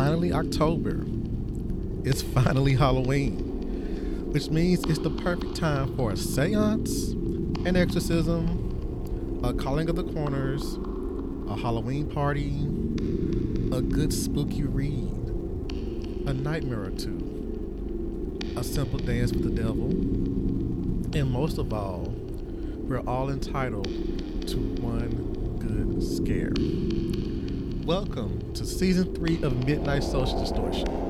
finally October. It's finally Halloween, which means it's the perfect time for a seance, an exorcism, a calling of the corners, a Halloween party, a good spooky read, a nightmare or two, a simple dance with the devil, and most of all, we're all entitled to one good scare. Welcome to season three of Midnight Social Distortion.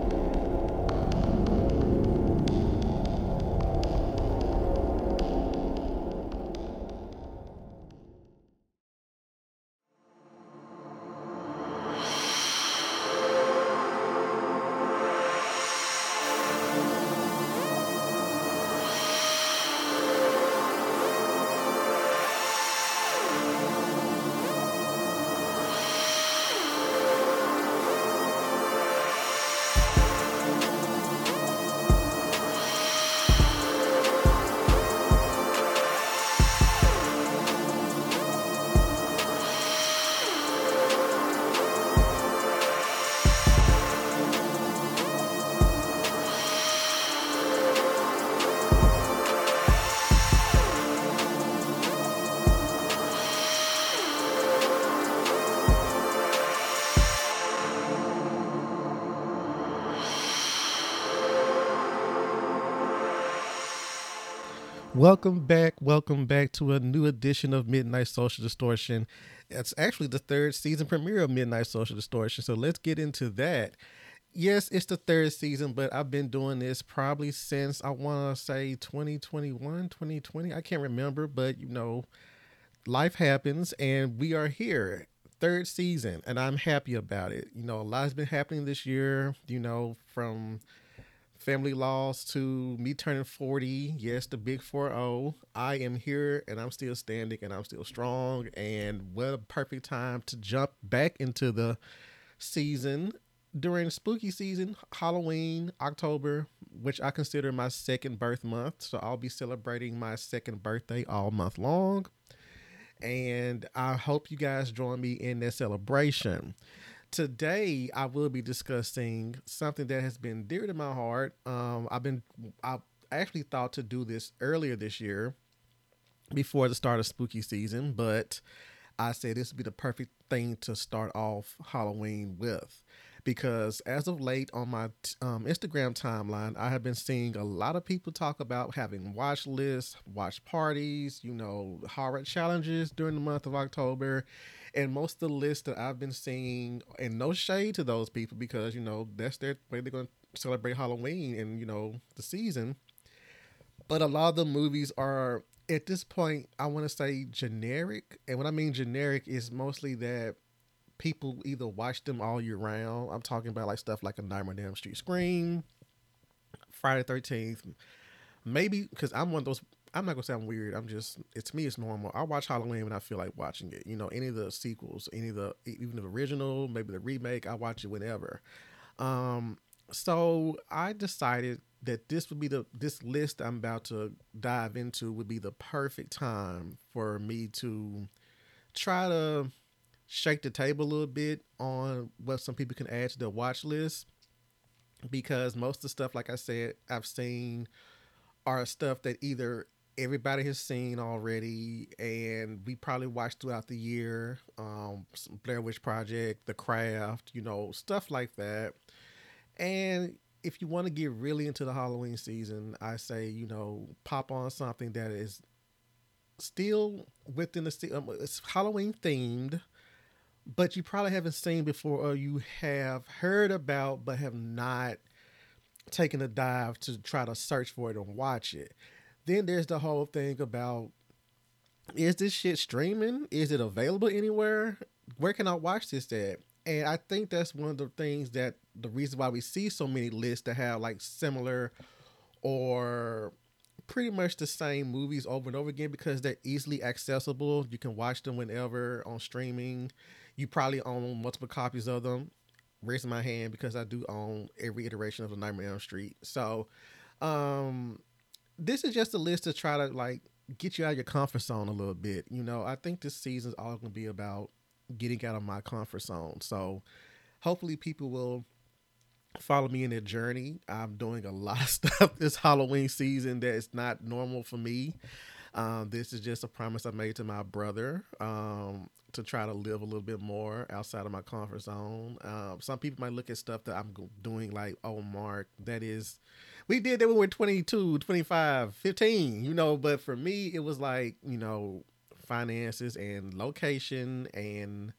Welcome back. Welcome back to a new edition of Midnight Social Distortion. It's actually the third season premiere of Midnight Social Distortion. So let's get into that. Yes, it's the third season, but I've been doing this probably since I want to say 2021, 2020. I can't remember, but you know, life happens and we are here. Third season, and I'm happy about it. You know, a lot has been happening this year, you know, from family loss to me turning 40 yes the big 4-0 i am here and i'm still standing and i'm still strong and what a perfect time to jump back into the season. During spooky season halloween october which i consider my second birth month so i'll be celebrating my second birthday all month long. And i hope you guys join me in that celebration today I will be discussing something that has been dear to my heart. Um, I've been I actually thought to do this earlier this year before the start of spooky season, but I said this would be the perfect thing to start off Halloween with. Because as of late on my um, Instagram timeline, I have been seeing a lot of people talk about having watch lists, watch parties, you know, horror challenges during the month of October and most of the lists that I've been seeing, and no shade to those people because you know that's their way they're going to celebrate Halloween and you know the season. But a lot of the movies are at this point, I want to say generic, and what I mean generic is mostly that people either watch them all year round. I'm talking about like stuff like a Nightmare on Elm Street, Scream, Friday Thirteenth, maybe because I'm one of those I'm not gonna say I'm weird. I'm just it's me. It's normal. I watch Halloween when I feel like watching it. You know, any of the sequels, any of the even the original, maybe the remake. I watch it whenever. Um, so I decided that this would be the this list I'm about to dive into would be the perfect time for me to try to shake the table a little bit on what some people can add to their watch list because most of the stuff, like I said, I've seen are stuff that either everybody has seen already, and we probably watched throughout the year. Um, Blair Witch Project, The Craft, you know, stuff like that. And if you want to get really into the Halloween season, I say you know pop on something that is still within the um, it's Halloween themed, but you probably haven't seen before, or you have heard about but have not taken a dive to try to search for it and watch it. Then there's the whole thing about is this shit streaming? Is it available anywhere? Where can I watch this at? And I think that's one of the things that the reason why we see so many lists that have like similar or pretty much the same movies over and over again because they're easily accessible. You can watch them whenever on streaming. You probably own multiple copies of them. Raising my hand because I do own every iteration of the Nightmare on Street. So, um, this is just a list to try to like get you out of your comfort zone a little bit. You know, I think this season's all going to be about getting out of my comfort zone. So hopefully people will follow me in their journey. I'm doing a lot of stuff this Halloween season that is not normal for me. Um, this is just a promise I made to my brother um, to try to live a little bit more outside of my comfort zone. Um, some people might look at stuff that I'm doing like, oh, Mark, that is, we did that when we were 22, 25, 15, you know, but for me, it was like, you know, finances and location and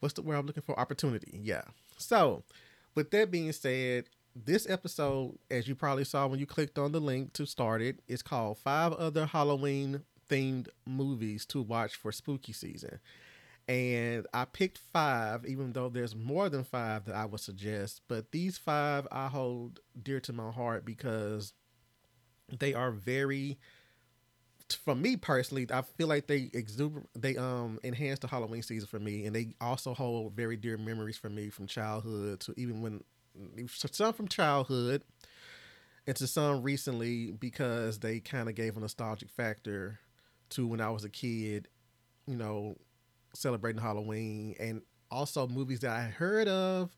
what's the word I'm looking for? Opportunity. Yeah. So, with that being said, this episode, as you probably saw when you clicked on the link to start it, is called Five Other Halloween Themed Movies to Watch for Spooky Season. And I picked five, even though there's more than five that I would suggest. But these five I hold dear to my heart because they are very for me personally, I feel like they exuber they um enhance the Halloween season for me, and they also hold very dear memories for me from childhood to even when some from childhood and to some recently because they kind of gave a nostalgic factor to when I was a kid, you know, celebrating Halloween and also movies that I heard of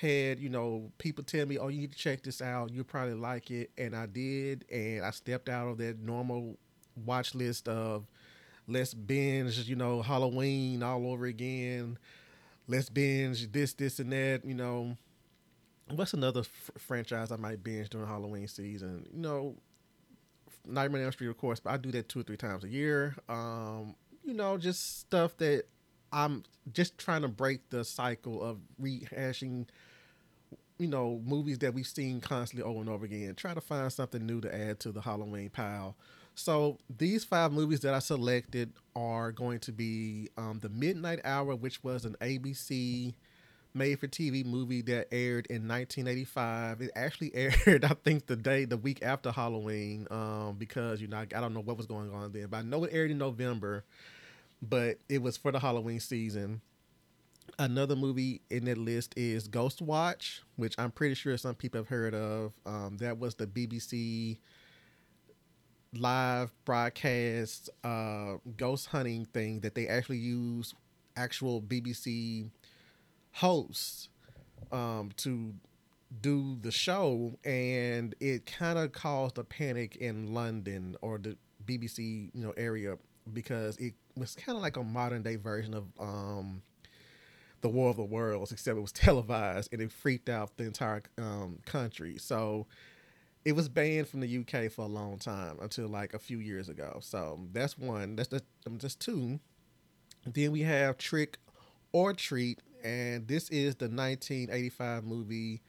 had, you know, people tell me, "Oh, you need to check this out. You'll probably like it." And I did, and I stepped out of that normal watch list of let's binge, you know, Halloween all over again. Let's binge this, this, and that. You know, what's another f- franchise I might binge during Halloween season? You know, Nightmare on Elm Street, of course, but I do that two or three times a year. Um, you know, just stuff that I'm just trying to break the cycle of rehashing. You know, movies that we've seen constantly over and over again. Try to find something new to add to the Halloween pile. So these five movies that I selected are going to be um, The Midnight Hour, which was an ABC made for TV movie that aired in 1985. It actually aired, I think, the day, the week after Halloween, um, because you know I, I, don't know what was going on then, but I know it aired in November, but it was for the Halloween season. Another movie in that list is Ghost Watch, which I'm pretty sure some people have heard of. Um, that was the BBC live broadcast uh, ghost hunting thing that they actually use actual BBC hosts um, to do the show, and it kind of caused a panic in London or the BBC you know area because it was kind of like a modern day version of um, the War of the Worlds, except it was televised and it freaked out the entire um, country. So it was banned from the UK for a long time until like a few years ago. So that's one. That's just, just two. Then we have Trick or Treat, and this is the 1985 movie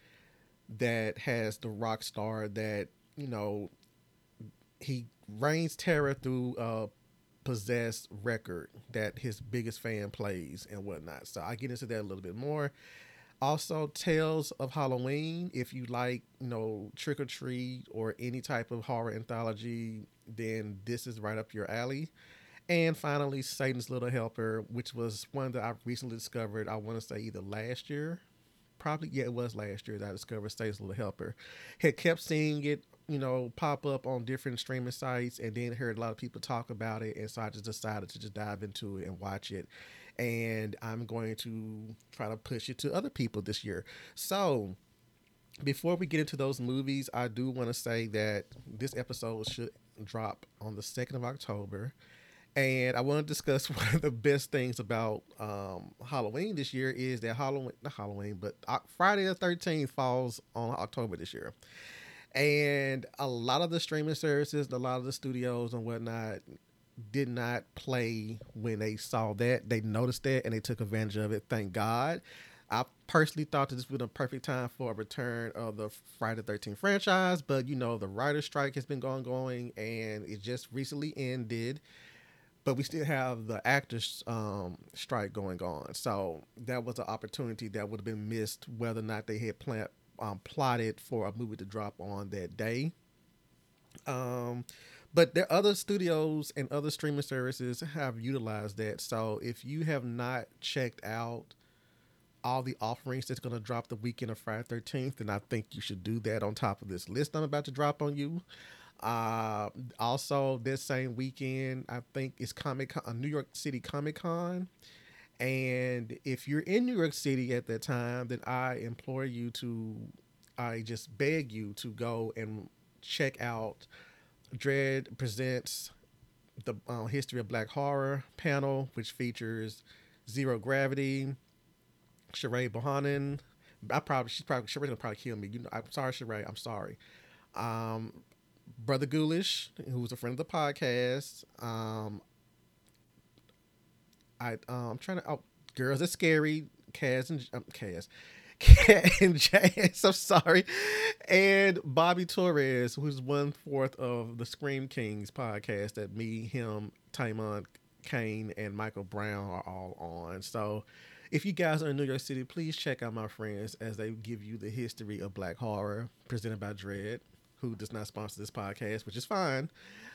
that has the rock star that you know he reigns terror through a possessed record that his biggest fan plays and whatnot. So I get into that a little bit more. Also, Tales of Halloween. If you like, you know, Trick or Treat or any type of horror anthology, then this is right up your alley. And finally, Satan's Little Helper, which was one that I recently discovered. I want to say either last year, probably yeah, it was last year that I discovered Satan's Little Helper. Had kept seeing it, you know, pop up on different streaming sites, and then heard a lot of people talk about it, and so I just decided to just dive into it and watch it and I'm going to try to push it to other people this year. So, before we get into those movies, I do want to say that this episode should drop on the 2nd of October. And I want to discuss one of the best things about um, Halloween this year is that Halloween, not Halloween, but Friday the 13th falls on October this year. And a lot of the streaming services, a lot of the studios and whatnot did not play when they saw that. They noticed that and they took advantage of it. Thank God. I personally thought that this would be the perfect time for a return of the Friday the 13th franchise, but you know, the writer's strike has been going, going, and it just recently ended. But we still have the actors' um, strike going on. So that was an opportunity that would have been missed whether or not they had um, plotted for a movie to drop on that day. Um, but there other studios and other streaming services have utilized that. So if you have not checked out all the offerings that's going to drop the weekend of Friday 13th, then I think you should do that on top of this list I'm about to drop on you. Uh, also, this same weekend, I think it's Comic Con, uh, New York City Comic Con, And if you're in New York City at that time, then I implore you to, I just beg you to go and check out Dread Presents the uh, History of Black Horror panel, which features Zero Gravity, Sheree Bohannon. I probably she's probably Sheree's gonna probably kill me. You know, I'm sorry, Sheree. I'm sorry. Um, Brother Ghoulish, who's a friend of the podcast. Um, I um, I'm trying to. Oh, girls are scary. Kaz and um, Kaz. and Jazz, I'm sorry, and Bobby Torres, who's one fourth of the Scream Kings podcast that me, him, Taimon Kane, and Michael Brown are all on. So, if you guys are in New York City, please check out my friends as they give you the history of Black horror presented by Dread who does not sponsor this podcast, which is fine.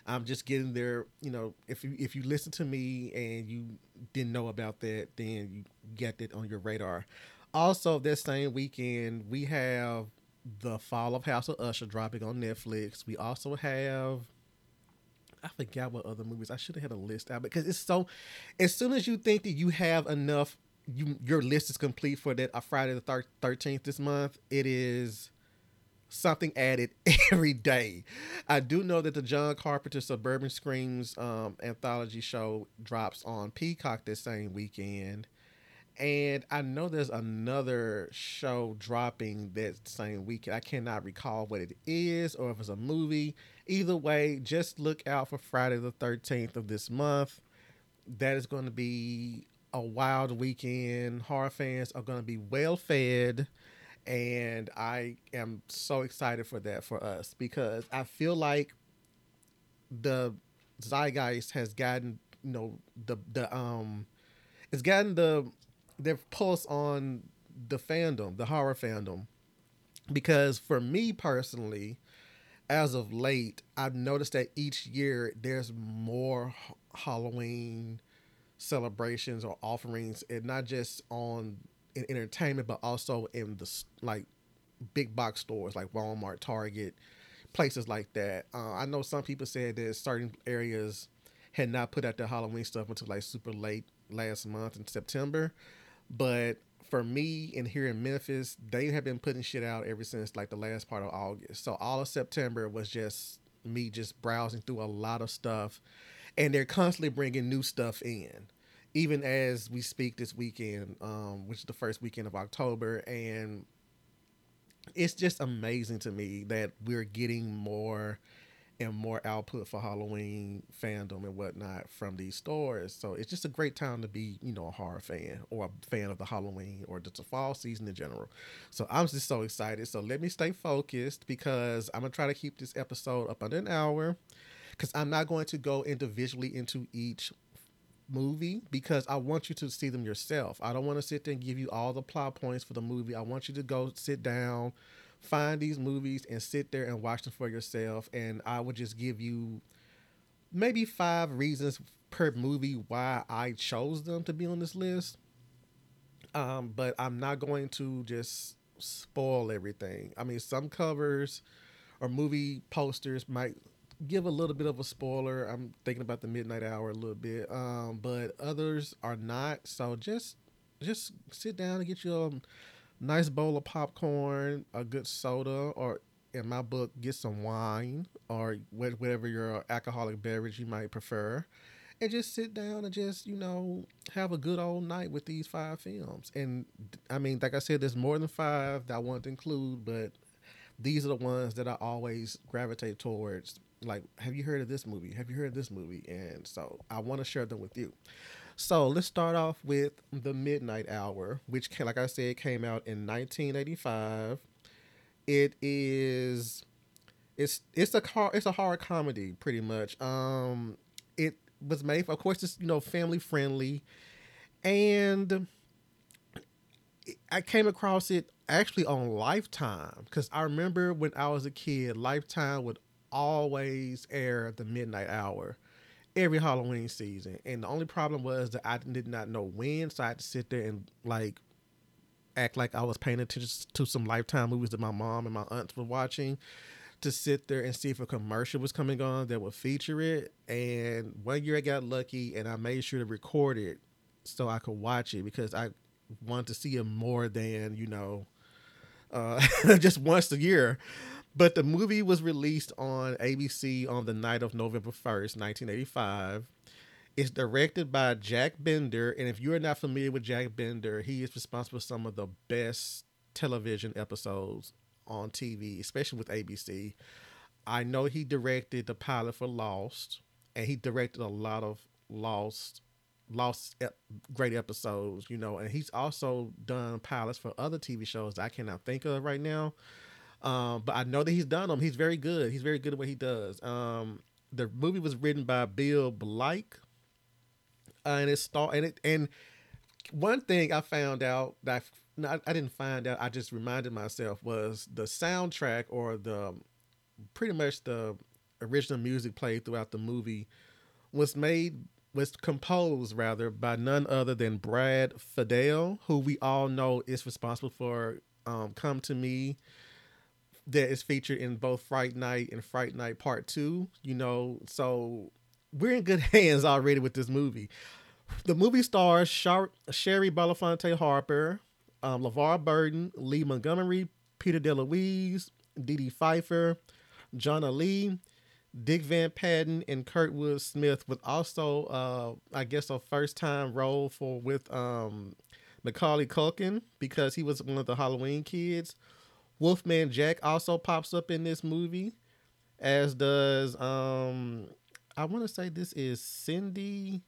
I'm just getting there. You know, if you if you listen to me and you didn't know about that, then you get it on your radar. Also, this same weekend, we have the Fall of House of Usher dropping on Netflix. We also have I forgot what other movies. I should have had a list out because it's so. As soon as you think that you have enough, you your list is complete for that uh, Friday the thirteenth this month. It is something added every day. I do know that the John Carpenter Suburban Screams um, anthology show drops on Peacock this same weekend. And I know there's another show dropping that same weekend. I cannot recall what it is or if it's a movie. Either way, just look out for Friday the 13th of this month. That is going to be a wild weekend. Horror fans are going to be well fed and I am so excited for that for us because I feel like the zeitgeist has gotten you know the the um it's gotten the their pulse on the fandom, the horror fandom, because for me personally, as of late, I've noticed that each year there's more Halloween celebrations or offerings, and not just on in entertainment, but also in the like big box stores like Walmart, Target, places like that. Uh, I know some people said that certain areas had not put out their Halloween stuff until like super late last month in September, but for me and here in Memphis, they have been putting shit out ever since like the last part of August. So all of September was just me just browsing through a lot of stuff, and they're constantly bringing new stuff in even as we speak this weekend, um, which is the first weekend of October, and it's just amazing to me that we're getting more and more output for Halloween fandom and whatnot from these stores. So it's just a great time to be, you know, a horror fan or a fan of the Halloween or just a fall season in general. So I'm just so excited. So let me stay focused because I'm gonna try to keep this episode up under an hour because I'm not going to go individually into each movie because I want you to see them yourself. I don't want to sit there and give you all the plot points for the movie. I want you to go sit down, find these movies, and sit there and watch them for yourself. And I would just give you maybe five reasons per movie why I chose them to be on this list. Um, but I'm not going to just spoil everything. I mean, some covers or movie posters might give a little bit of a spoiler. I'm thinking about the midnight hour a little bit, um, but others are not. So just just sit down and get you a nice bowl of popcorn, a good soda, or in my book, get some wine or whatever your alcoholic beverage you might prefer. And just sit down and just, you know, have a good old night with these five films. And I mean, like I said, there's more than five that I want to include, but these are the ones that I always gravitate towards like, have you heard of this movie? Have you heard of this movie? And so I want to share them with you. So let's start off with The Midnight Hour, which, like I said, came out in 1985. It is, it's it's a car, it's a horror comedy, pretty much. Um, it was made, for, of course, it's you know family friendly, and I came across it actually on Lifetime because I remember when I was a kid, Lifetime would always air the midnight hour every Halloween season. And the only problem was that I did not know when, so I had to sit there and like act like I was paying attention to some lifetime movies that my mom and my aunts were watching to sit there and see if a commercial was coming on that would feature it. And one year I got lucky and I made sure to record it so I could watch it because I wanted to see it more than you know, uh, just once a year. But the movie was released on ABC on the night of November 1st, 1985. It's directed by Jack Bender. And if you're not familiar with Jack Bender, he is responsible for some of the best television episodes on TV, especially with ABC. I know he directed the pilot for Lost, and he directed a lot of Lost lost great episodes, you know, and he's also done pilots for other TV shows I cannot think of right now. Um, but I know that he's done them. He's very good. He's very good at what he does. Um, the movie was written by Bill Bleich, uh, and it star and it and one thing I found out that I, I didn't find out. I just reminded myself was the soundtrack or the pretty much the original music played throughout the movie was made was composed rather by none other than Brad Fiedel, who we all know is responsible for um, "Come to Me," that is featured in both Fright Night and Fright Night Part Two. You know, so we're in good hands already with this movie. The movie stars Shar- Shari Belafonte Harper, um, LeVar Burton, Lee Montgomery, Peter DeLuise, Dee Dee Pfeiffer, Jonna Lee, Dick Van Patten, and Kurtwood Smith, with also, uh, I guess, a first time role for with um, Macaulay Culkin because he was one of the Halloween kids. Wolfman Jack also pops up in this movie, as does um, I want to say this is Cindy.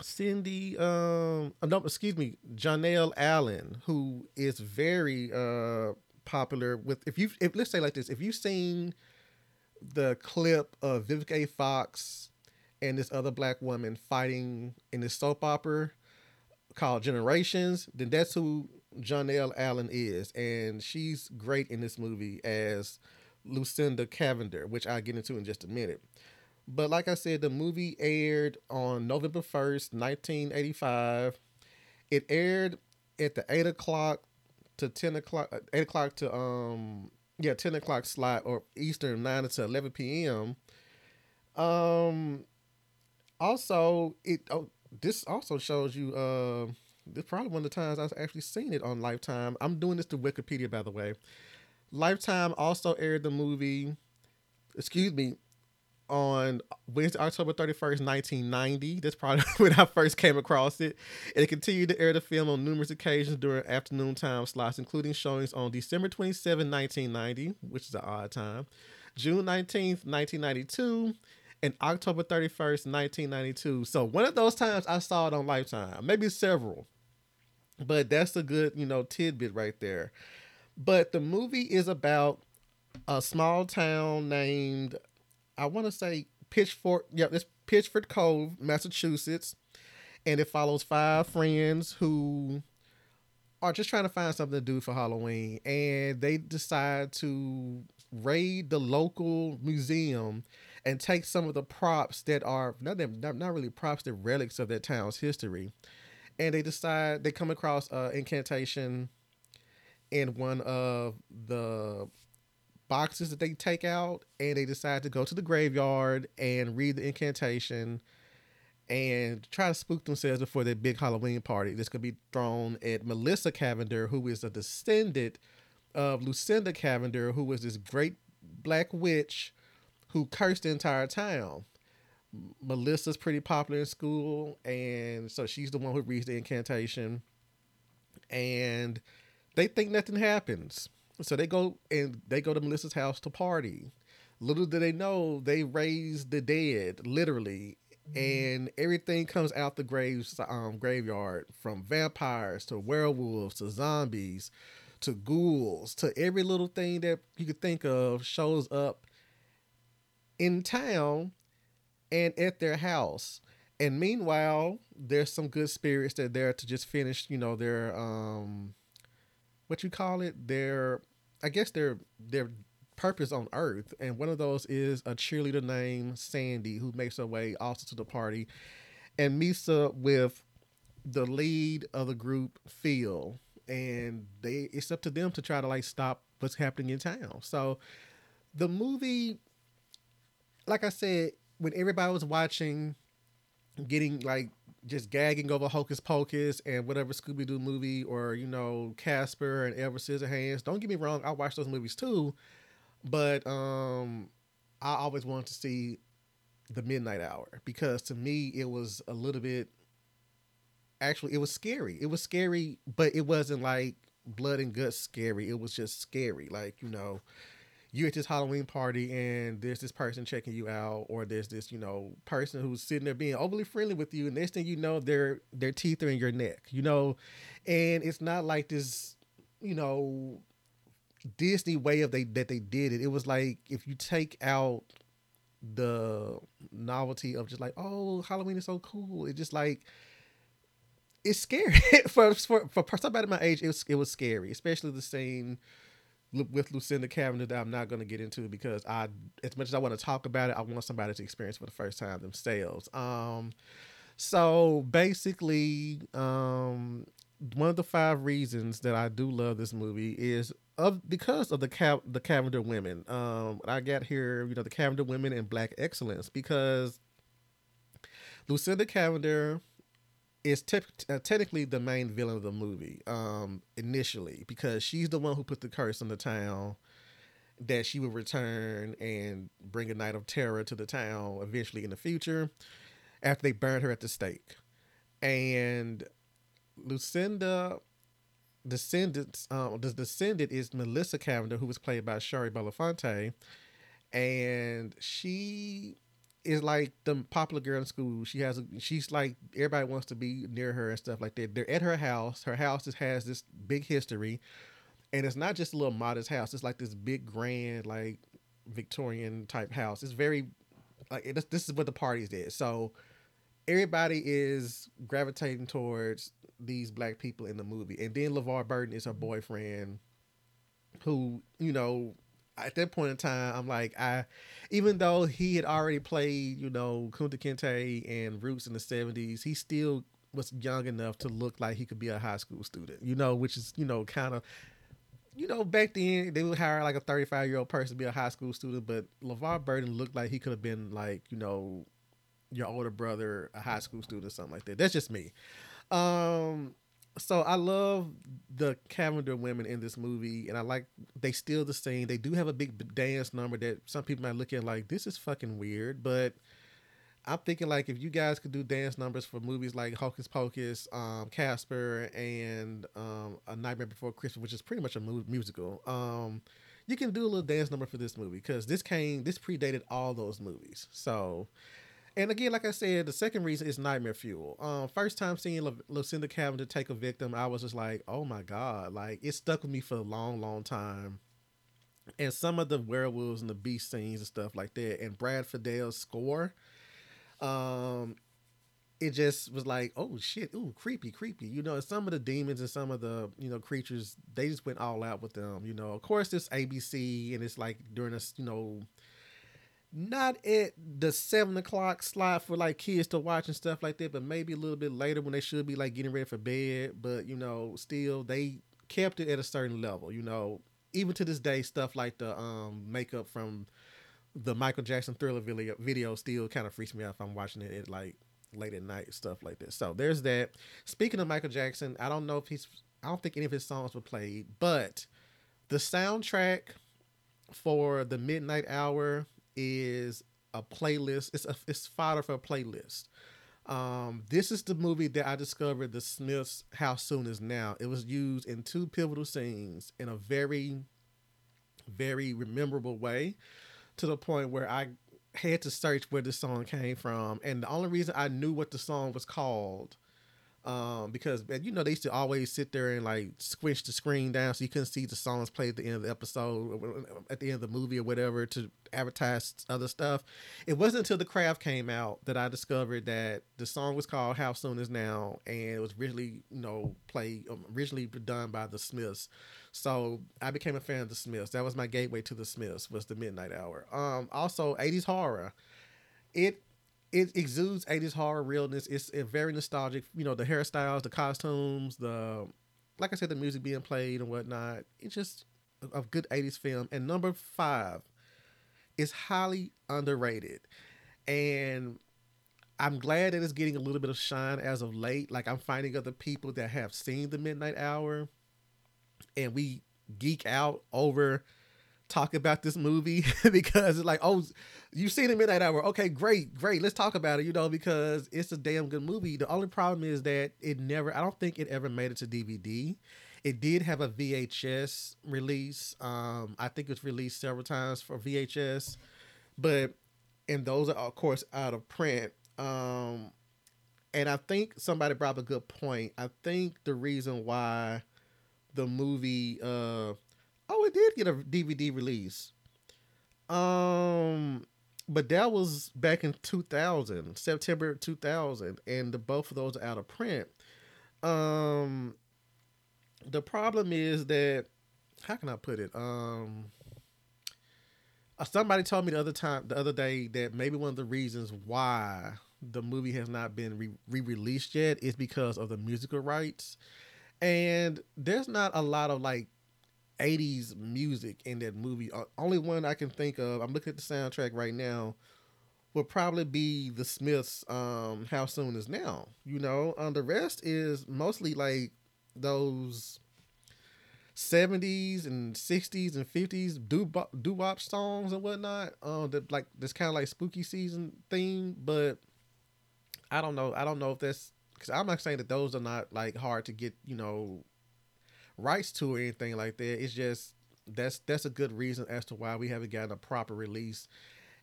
Cindy, um, no, excuse me, Jonelle Allen, who is very uh popular with if you if let's say like this, if you've seen the clip of Vivica A. Fox and this other black woman fighting in this soap opera called Generations, then that's who Jonelle Allen is, and she's great in this movie as Lucinda Cavender, which I'll get into in just a minute. But like I said, the movie aired on November 1st, 1985. It aired at the 8 o'clock to 10 o'clock, uh, 8 o'clock to, um, yeah, 10 o'clock slot or Eastern, 9 to 11 p.m. Um, also, it, oh, this also shows you, uh, this probably one of the times I've actually seen it on Lifetime. I'm doing this to Wikipedia, by the way. Lifetime also aired the movie, excuse me, on Wednesday, October 31st, 1990. That's probably when I first came across it. And it continued to air the film on numerous occasions during afternoon time slots, including showings on December 27, 1990, which is an odd time, June 19th, 1992, and October 31st, 1992. So one of those times I saw it on Lifetime, maybe several. But that's a good, you know, tidbit right there. But the movie is about a small town named I want to say Pitchfork. Yeah, it's Pitchford Cove, Massachusetts, and it follows five friends who are just trying to find something to do for Halloween, and they decide to raid the local museum and take some of the props that are not not, not really props, they're relics of that town's history. And they decide they come across uh, incantation in one of the boxes that they take out and they decide to go to the graveyard and read the incantation and try to spook themselves before their big Halloween party. that's going to be thrown at Melissa Cavender, who is a descendant of Lucinda Cavender, who was this great black witch who cursed the entire town. Melissa's pretty popular in school, and so she's the one who reads the incantation. And they think nothing happens. So they go and they go to Melissa's house to party. Little do they know they raise the dead, literally, and everything comes out the graves um, graveyard from vampires to werewolves to zombies to ghouls to every little thing that you could think of shows up in town and at their house. And meanwhile, there's some good spirits that are there to just finish, you know, their um what you call it, their I guess their their purpose on earth. And one of those is a cheerleader named Sandy who makes her way also to the party and meets up with the lead of the group, Phil. And they it's up to them to try to like stop what's happening in town. So the movie, like I said, when everybody was watching, getting like just gagging over Hocus Pocus and whatever Scooby Doo movie or you know Casper and Edward Scissorhands. Don't get me wrong, I watch those movies too, but um, I always wanted to see the Midnight Hour because to me it was a little bit. Actually, it was scary. It was scary, but it wasn't like blood and guts scary. It was just scary, like you know you at this Halloween party and there's this person checking you out, or there's this, you know, person who's sitting there being overly friendly with you, and next thing you know, their their teeth are in your neck, you know, and it's not like this, you know, Disney way of they that they did it. It was like if you take out the novelty of just like, oh, Halloween is so cool. It's just like it's scary for for for somebody my age. It was it was scary, especially the scene with Lucinda Cavender that I'm not going to get into because I, as much as I want to talk about it, I want somebody to experience for the first time themselves. Um, so basically, um, one of the five reasons that I do love this movie is of because of the Cav- the Cavender women. Um, I got here, you know, the Cavender women and Black excellence because Lucinda Cavender is te- uh, technically the main villain of the movie um, initially because she's the one who put the curse on the town that she would return and bring a night of terror to the town eventually in the future after they burned her at the stake. And Lucinda descendants um the descendant is Melissa Cavender who was played by Shari Belafonte and she is like the popular girl in school. She has a, she's like everybody wants to be near her and stuff like that. They're at her house. Her house just has this big history, and it's not just a little modest house. It's like this big grand like Victorian type house. It's very like it, this is what the party's at. So everybody is gravitating towards these black people in the movie, and then LeVar Burton is her boyfriend, who you know at that point in time, I'm like, I, even though he had already played, you know, Kunta Kinte and Roots in the 70s, he still was young enough to look like he could be a high school student, you know, which is, you know, kind of, you know, back then they would hire like a 35 year old person to be a high school student, but LeVar Burton looked like he could have been like, you know, your older brother, a high school student something like that. That's just me. Um, so I love the Cavender women in this movie, and I like they steal the scene. They do have a big dance number that some people might look at like this is fucking weird, but I'm thinking like if you guys could do dance numbers for movies like Hocus Pocus, um, Casper, and um, A Nightmare Before Christmas, which is pretty much a mu- musical, um, you can do a little dance number for this movie because this came this predated all those movies. So and again, like I said, the second reason is nightmare fuel. Um, first time seeing Lu- Lucinda Cavender take a victim, I was just like, oh my god, like it stuck with me for a long, long time. And some of the werewolves and the beast scenes and stuff like that, and Brad Fiedel's score, um, it just was like, oh shit, ooh, creepy, creepy. You know, some of the demons and some of the you know creatures, they just went all out with them. You know, of course, it's ABC and it's like during this, you know not at the seven o'clock slot for like kids to watch and stuff like that, but maybe a little bit later when they should be like getting ready for bed. But you know, still they kept it at a certain level. You know, even to this day, stuff like the um makeup from the Michael Jackson Thriller video, video still kind of freaks me out if I'm watching it at like late at night stuff like this. So there's that. Speaking of Michael Jackson, I don't know if he's I don't think any of his songs were played, but the soundtrack for the Midnight Hour is a playlist. It's a it's fodder for a playlist. Um, this is the movie that I discovered the Smiths How Soon Is Now. It was used in two pivotal scenes in a very, very memorable way to the point where I had to search where the song came from. And the only reason I knew what the song was called um, because you know they used to always sit there and like squish the screen down so you couldn't see the songs played at the end of the episode, at the end of the movie or whatever to advertise other stuff. It wasn't until The Craft came out that I discovered that the song was called "How Soon Is Now" and it was originally you know played um, originally done by the Smiths. So I became a fan of the Smiths. That was my gateway to the Smiths was the Midnight Hour. Um, also 80s horror. It it exudes 80s horror realness. It's very nostalgic. You know, the hairstyles, the costumes, the like I said, the music being played and whatnot. It's just a, a good 80s film. And number five is highly underrated. And I'm glad that it's getting a little bit of shine as of late. Like I'm finding other people that have seen the Midnight Hour, and we geek out over talk about this movie because it's like, oh, you've seen the Midnight Hour. Okay, great, great. Let's talk about it. You know, because it's a damn good movie. The only problem is that it never. I don't think it ever made it to DVD. It did have a VHS release. Um, I think it was released several times for VHS, but and those are of course out of print. Um, and I think somebody brought up a good point. I think the reason why the movie, uh, oh, it did get a DVD release. Um, but that was back in 2000, September 2000, and the, both of those are out of print. Um, the problem is that how can I put it? Um, uh, somebody told me the other time, the other day, that maybe one of the reasons why the movie has not been re released yet is because of the musical rights. And there's not a lot of like 80s music in that movie. Only one I can think of, I'm looking at the soundtrack right now, would probably be the Smiths um How Soon Is Now. You know, um, the rest is mostly like those 70s and 60s and 50s doo doo wop songs and whatnot. Um, that like this kind of like spooky season theme, but I don't know. I don't know if that's because I'm not saying that those are not like hard to get, you know, rights to or anything like that. It's just that's that's a good reason as to why we haven't gotten a proper release.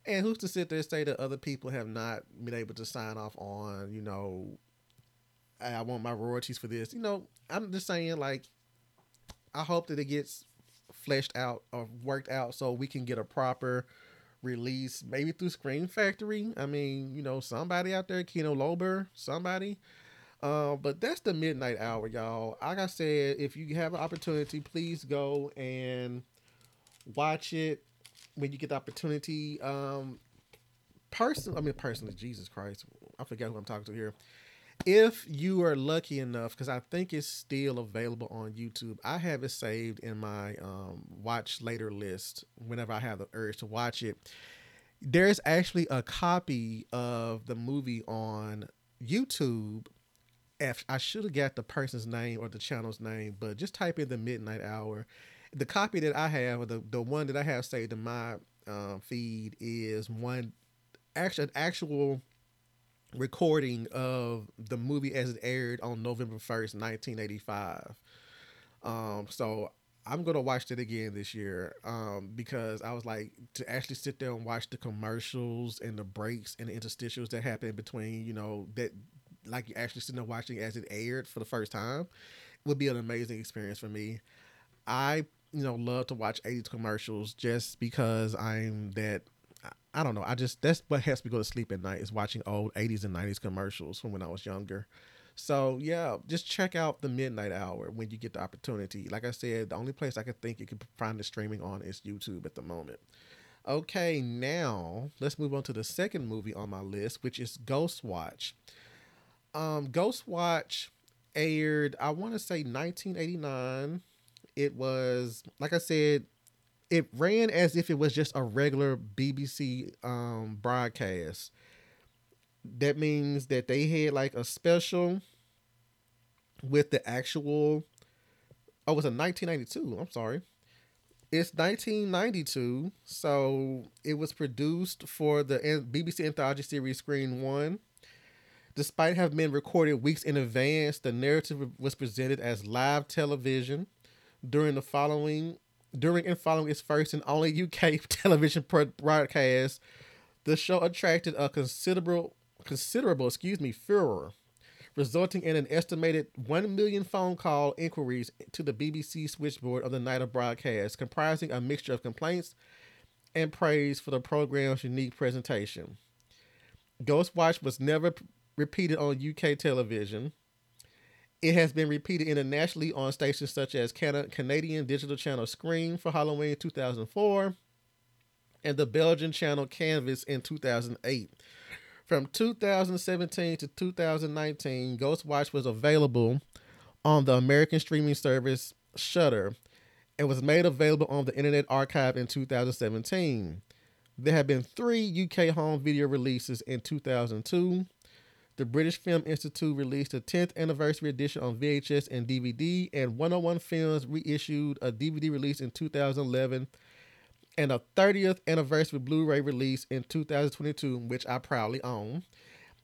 And who's to sit there and say that other people have not been able to sign off on, you know, I want my royalties for this. You know, I'm just saying like I hope that it gets fleshed out or worked out so we can get a proper release, maybe through Scream Factory. I mean, you know, somebody out there, Kino Lorber, somebody. Uh, but that's the midnight hour, y'all. Like I said, if you have an opportunity, please go and watch it when you get the opportunity. Um, person, I mean, personally, Jesus Christ, I forget who I'm talking to here if you are lucky enough, because I think it's still available on YouTube, I have it saved in my um, watch later list whenever I have the urge to watch it. There's actually a copy of the movie on YouTube. If I should have got the person's name or the channel's name, but just type in the Midnight Hour. The copy that I have, or the, the one that I have saved in my uh, feed, is one actual actual recording of the movie as it aired on November 1st, 1985. Um, so I'm gonna watch it again this year um, because I was like to actually sit there and watch the commercials and the breaks and the interstitials that happen between you know that like you're actually sitting there watching as it aired for the first time would be an amazing experience for me. I you know love to watch 80s commercials just because I'm that I don't know. I just that's what helps me go to sleep at night is watching old 80s and 90s commercials from when I was younger. So yeah, just check out the Midnight Hour when you get the opportunity. Like I said, the only place I could think you can find the streaming on is YouTube at the moment. Okay, now let's move on to the second movie on my list, which is Ghost Watch. Um, Ghost Watch aired, I want to say 1989. It was, like I said, it ran as if it was just a regular BBC um, broadcast. That means that they had like a special with the actual. Oh, it was a 1992. I'm sorry. It's 1992, so it was produced for the BBC anthology series Screen One. Despite having been recorded weeks in advance, the narrative was presented as live television during the following during and following its first and only UK television broadcast, the show attracted a considerable, considerable, excuse me, furor, resulting in an estimated 1 million phone call inquiries to the BBC switchboard on the night of broadcast, comprising a mixture of complaints and praise for the program's unique presentation. Ghostwatch was never repeated on UK television. It has been repeated internationally on stations such as Canadian digital channel Scream for Halloween 2004 and the Belgian channel Canvas in 2008. From 2017 to 2019, Ghostwatch was available on the American streaming service Shudder and was made available on the Internet Archive in 2017. There have been three UK home video releases in 2002, The British Film Institute released a 10th anniversary edition on VHS and DVD, and 101 Films reissued a DVD release in 2011 and a 30th anniversary Blu ray release in 2022, which I proudly own.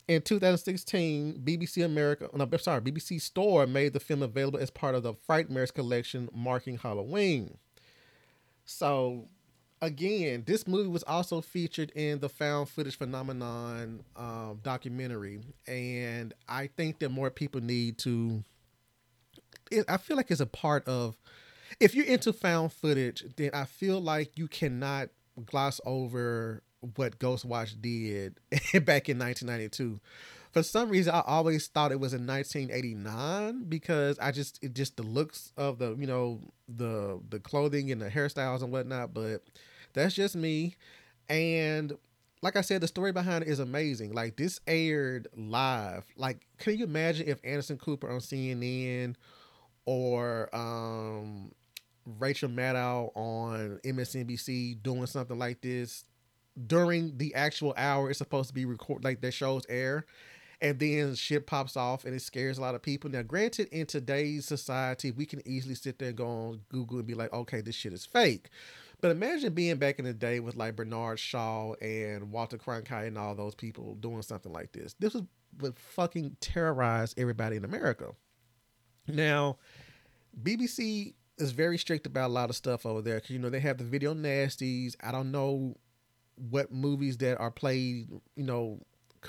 In 2016, BBC America, no, sorry, BBC Store made the film available as part of the Frightmares collection marking Halloween. So, again, this movie was also featured in the found footage phenomenon um, documentary, and I think that more people need to. It, I feel like it's a part of. If you're into found footage, then I feel like you cannot gloss over what Ghostwatch did back in 1992. For some reason, I always thought it was in 1989 because I just it just the looks of the you know the the clothing and the hairstyles and whatnot. But that's just me. And like I said, the story behind it is amazing. Like this aired live. Like, can you imagine if Anderson Cooper on CNN or um Rachel Maddow on MSNBC doing something like this during the actual hour it's supposed to be record like their shows air and then shit pops off and it scares a lot of people now granted in today's society we can easily sit there and go on google and be like okay this shit is fake but imagine being back in the day with like bernard shaw and walter cronkite and all those people doing something like this. This was would fucking terrorize everybody in america. Now bbc is very strict about a lot of stuff over there because you know they have the video nasties. I don't know what movies that are played, you know,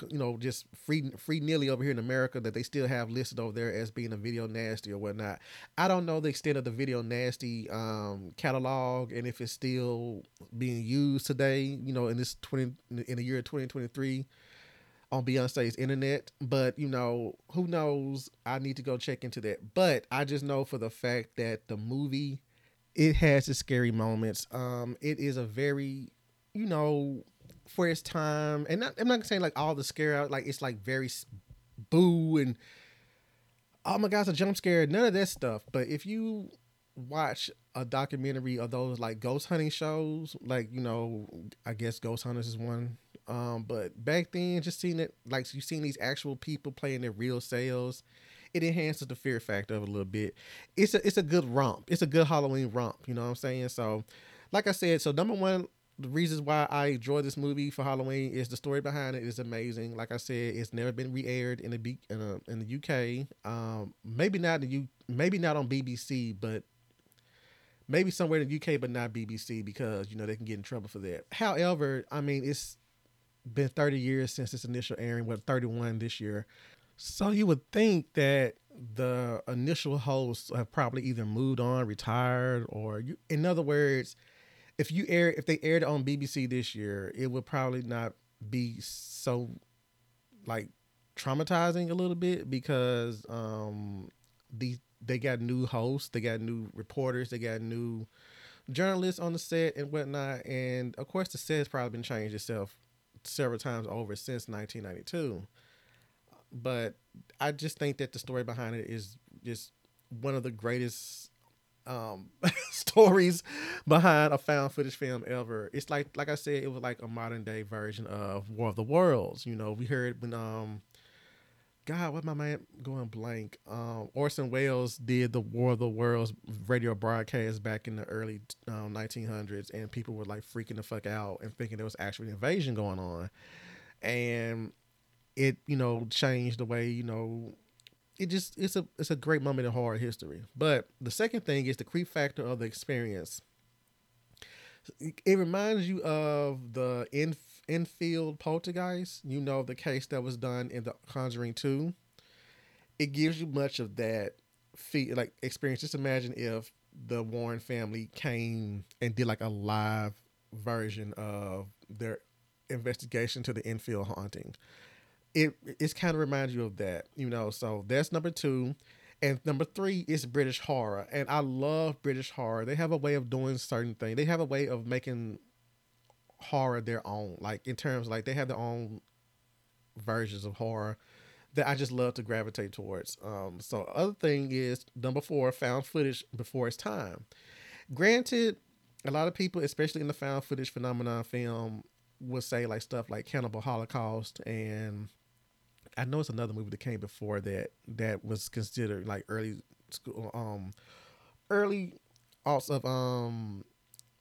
you know, just free free nearly over here in America that they still have listed over there as being a video nasty or whatnot. I don't know the extent of the video nasty um, catalog and if it's still being used today. You know, in this twenty in the year twenty twenty three on Beyonce's internet. But you know, who knows? I need to go check into that. But I just know for the fact that the movie it has its scary moments. Um, it is a very you know, for its time, and not, I'm not saying like all the scare out, like it's like very boo and oh my god, it's a jump scare. None of that stuff. But if you watch a documentary of those like ghost hunting shows, like you know, I guess Ghost Hunters is one. Um, but back then, just seeing it, like you seeing these actual people playing their real sales, it enhances the fear factor of a little bit. It's a it's a good romp. It's a good Halloween romp. You know what I'm saying? So, like I said, so number one, the reasons why I enjoy this movie for Halloween is the story behind it is amazing. Like I said, it's never been re-aired in the in, a, in the UK. Um, maybe not in the U, maybe not on BBC, but maybe somewhere in the UK, but not BBC because you know they can get in trouble for that. However, I mean it's been 30 years since its initial airing. What 31 this year, so you would think that the initial hosts have probably either moved on, retired, or you, in other words if you air if they aired on BBC this year, it would probably not be so like traumatizing a little bit because um the they got new hosts, they got new reporters, they got new journalists on the set and whatnot, and of course the set has probably been changed itself several times over since 1992. But I just think that the story behind it is just one of the greatest um stories behind a found footage film ever. It's like like I said, it was like a modern day version of War of the Worlds. You know, we heard when um God, what my man going blank? Um, Orson Welles did the War of the Worlds radio broadcast back in the early um, 1900s, and people were like freaking the fuck out and thinking there was actually an invasion going on, and it you know changed the way you know it just it's a it's a great moment in horror history. But the second thing is the creep factor of the experience. It reminds you of the in, Enfield poltergeist. You know the case that was done in the Conjuring Two. It gives you much of that feel like experience. Just imagine if the Warren family came and did like a live version of their investigation to the Enfield haunting it it's kind of reminds you of that, you know. So that's number two. And number three is British horror. And I love British horror. They have a way of doing certain things. They have a way of making horror their own. Like in terms like they have their own versions of horror that I just love to gravitate towards. Um, so other thing is number four, found footage before its time. Granted, a lot of people, especially in the found footage phenomenon film, would say like stuff like Cannibal Holocaust and I know it's another movie that came before that that was considered like early school, um, early also of um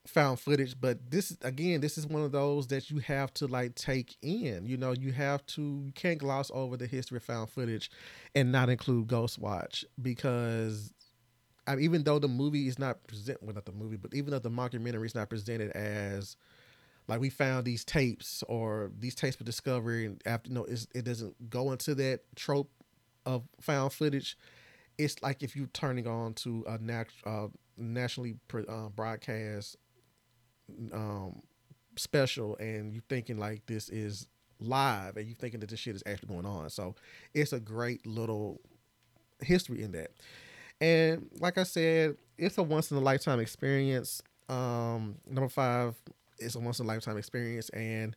found footage but this again this is one of those that you have to like take in you know you have to you can't gloss over the history of found footage and not include ghost watch because I mean, even though the movie is not present well not the movie but even though the mockumentary is not presented as like we found these tapes or these tapes were discovered and after you know it doesn't go into that trope of found footage it's like if you're turning on to a nat- uh, nationally uh, broadcast um, special and you're thinking like this is live and you're thinking that this shit is actually going on. So it's a great little history in that. And like I said, it's a once in a lifetime experience. Um, number five is a once in a lifetime experience, and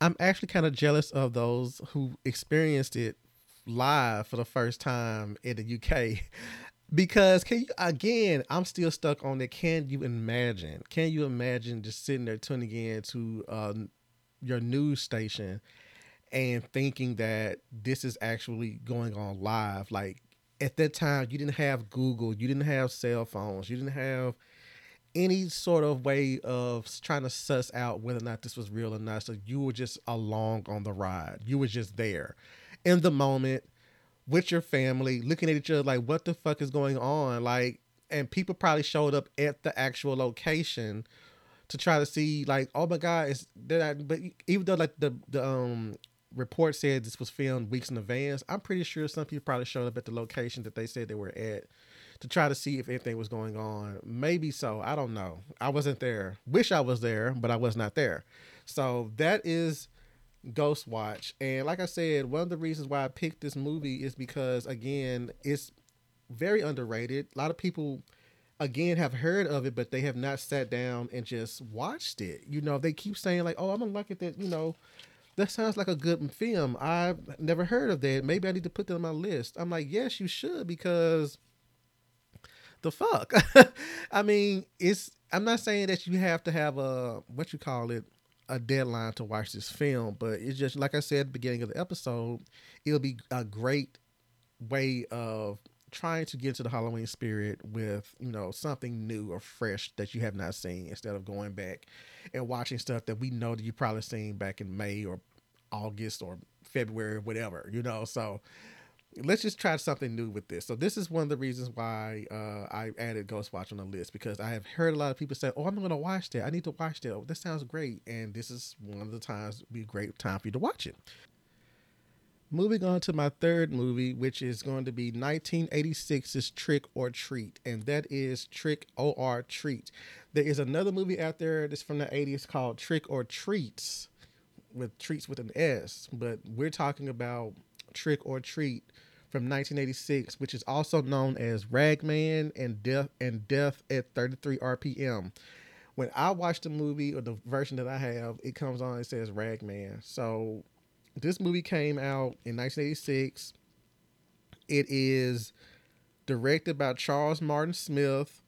I'm actually kind of jealous of those who experienced it live for the first time in the UK. because can you again i'm still stuck on it. Can you imagine? Can you imagine just sitting there tuning in to uh, your news station and thinking that this is actually going on live? Like at that time you didn't have google you didn't have cell phones you didn't have any sort of way of trying to suss out whether or not this was real or not so you were just along on the ride you were just there in the moment with your family, looking at each other like, what the fuck is going on? Like, and people probably showed up at the actual location to try to see, like, oh my god, is that? But even though like the the um report said this was filmed weeks in advance, I'm pretty sure some people probably showed up at the location that they said they were at to try to see if anything was going on. Maybe so. I don't know. I wasn't there. Wish I was there, but I was not there. So that is Ghost Watch. And like I said, one of the reasons why I picked this movie is because again, it's very underrated. A lot of people again have heard of it, but they have not sat down and just watched it. You know, they keep saying like, "Oh, I'm gonna look at that." You know, that sounds like a good film. I've never heard of that. Maybe I need to put that on my list. I'm like, yes, you should because the fuck. I mean, it's. I'm not saying that you have to have a what you call it a deadline to watch this film, but it's just like I said at the beginning of the episode, it'll be a great way of trying to get into the Halloween spirit with, you know, something new or fresh that you have not seen instead of going back and watching stuff that we know that you probably seen back in May or August or February or whatever, you know. So let's just try something new with this. So this is one of the reasons why uh, I added Ghost Watch on the list because I have heard a lot of people say, "Oh, I'm going to watch that. I need to watch that. Oh, this sounds great." And this is one of the times be a great time for you to watch it. Moving on to my third movie, which is going to be 1986's Trick or Treat, and that is Trick or Treat. There is another movie out there that's from the 80s called Trick or Treats, with treats with an S, but we're talking about Trick or Treat from 1986, which is also known as Ragman and Death and Death at 33 RPM. When I watch the movie or the version that I have, it comes on and says Ragman. So this movie came out in 1986. It is directed by Charles Martin Smith.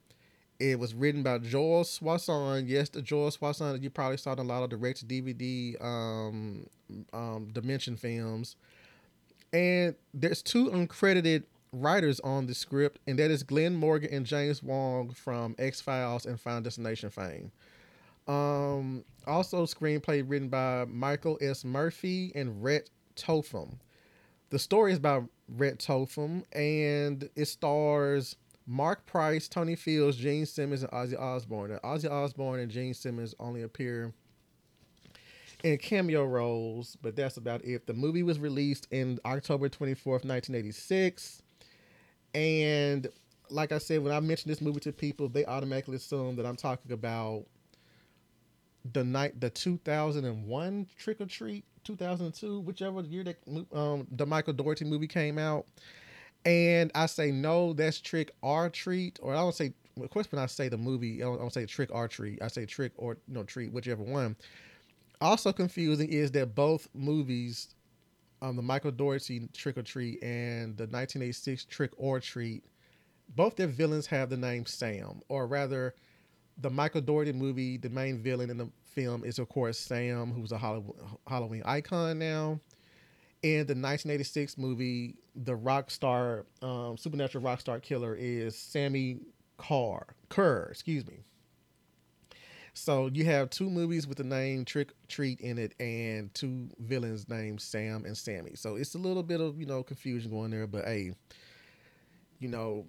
It was written by Joel Soisson. Yes, the Joel that you probably saw in a lot of direct DVD um, um, Dimension films. And there's two uncredited writers on the script, and that is Glenn Morgan and James Wong from X Files and Final Destination fame. Um, also, screenplay written by Michael S. Murphy and Rhett Topham. The story is by Rhett Topham, and it stars Mark Price, Tony Fields, Gene Simmons, and Ozzy Osbourne. Now, Ozzy Osbourne and Gene Simmons only appear in cameo roles, but that's about it. The movie was released in October 24th, 1986. And like I said, when I mention this movie to people, they automatically assume that I'm talking about the night, the 2001 Trick or Treat, 2002, whichever year that um, the Michael Dougherty movie came out. And I say, no, that's Trick or Treat. Or I don't say, of course, when I say the movie, I don't, I don't say Trick or Treat. I say Trick or, you know, Treat, whichever one also confusing is that both movies, um, the Michael Dougherty Trick or Treat and the 1986 Trick or Treat, both their villains have the name Sam, or rather, the Michael Dougherty movie, the main villain in the film is of course Sam, who's a Halloween icon now. in the 1986 movie, the rock star, um, supernatural rock star killer is Sammy Carr, Curr, excuse me. So you have two movies with the name Trick Treat in it, and two villains named Sam and Sammy. So it's a little bit of you know confusion going there, but hey, you know,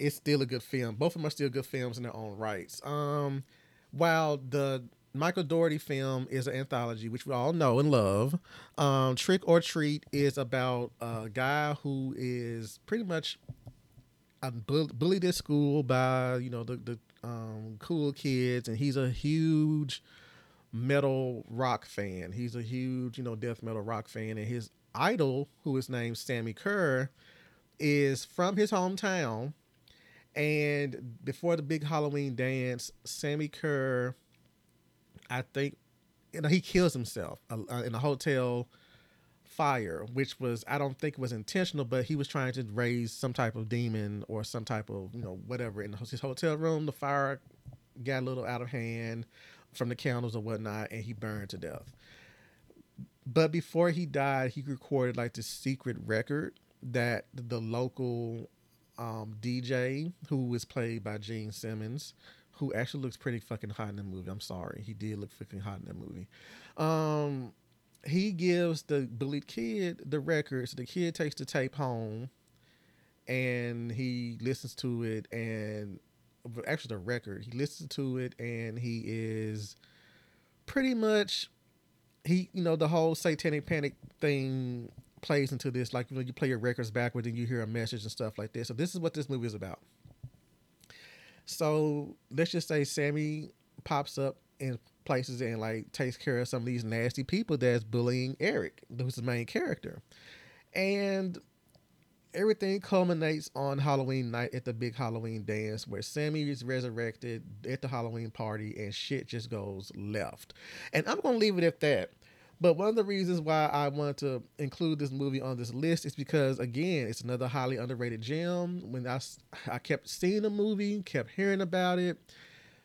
it's still a good film. Both of them are still good films in their own rights. Um, while the Michael Dougherty film is an anthology, which we all know and love. Um, Trick or Treat is about a guy who is pretty much bullied at school by you know the the um, cool kids, and he's a huge metal rock fan. He's a huge you know death metal rock fan, and his idol, who is named Sammy Curr, is from his hometown. And before the big Halloween dance, Sammy Curr, I think, you know, he kills himself uh, uh in a hotel fire, which was I don't think was intentional, but he was trying to raise some type of demon or some type of you know whatever in his hotel room. The fire got a little out of hand from the candles or whatnot, and he burned to death. But before he died, he recorded like this secret record that the local um, DJ, who was played by Gene Simmons, who actually looks pretty fucking hot in the movie. I'm sorry, he did look fucking hot in that movie. Um, he gives the bullied kid the records. The kid takes the tape home, and he listens to it. And actually, the record he listens to it, and he is pretty much he. You know, the whole satanic panic thing plays into this. Like you know, you play your records backward, and you hear a message and stuff like this. So this is what this movie is about. So let's just say Sammy pops up in places and like takes care of some of these nasty people that's bullying Eric, who's the main character. And everything culminates on Halloween night at the big Halloween dance where Sammy is resurrected at the Halloween party and shit just goes left. And I'm going to leave it at that. But one of the reasons why I wanted to include this movie on this list is because, again, it's another highly underrated gem. When I, I kept seeing the movie, kept hearing about it,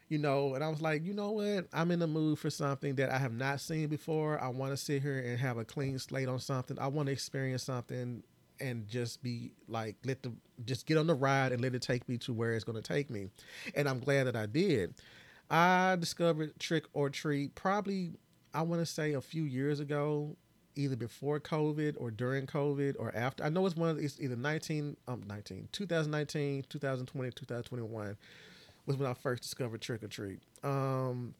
you know, and I was like, you know what? I'm in the mood for something that I have not seen before. I want to sit here and have a clean slate on something. I want to experience something and just be like, let the just get on the ride and let it take me to where it's going to take me. And I'm glad that I did. I discovered Trick or Treat probably, I want to say a few years ago, either before COVID or during COVID or after. I know it's one of it's either 19, um, 19, 2019, 2020, 2021 was when I first discovered Trick or Treat. Um,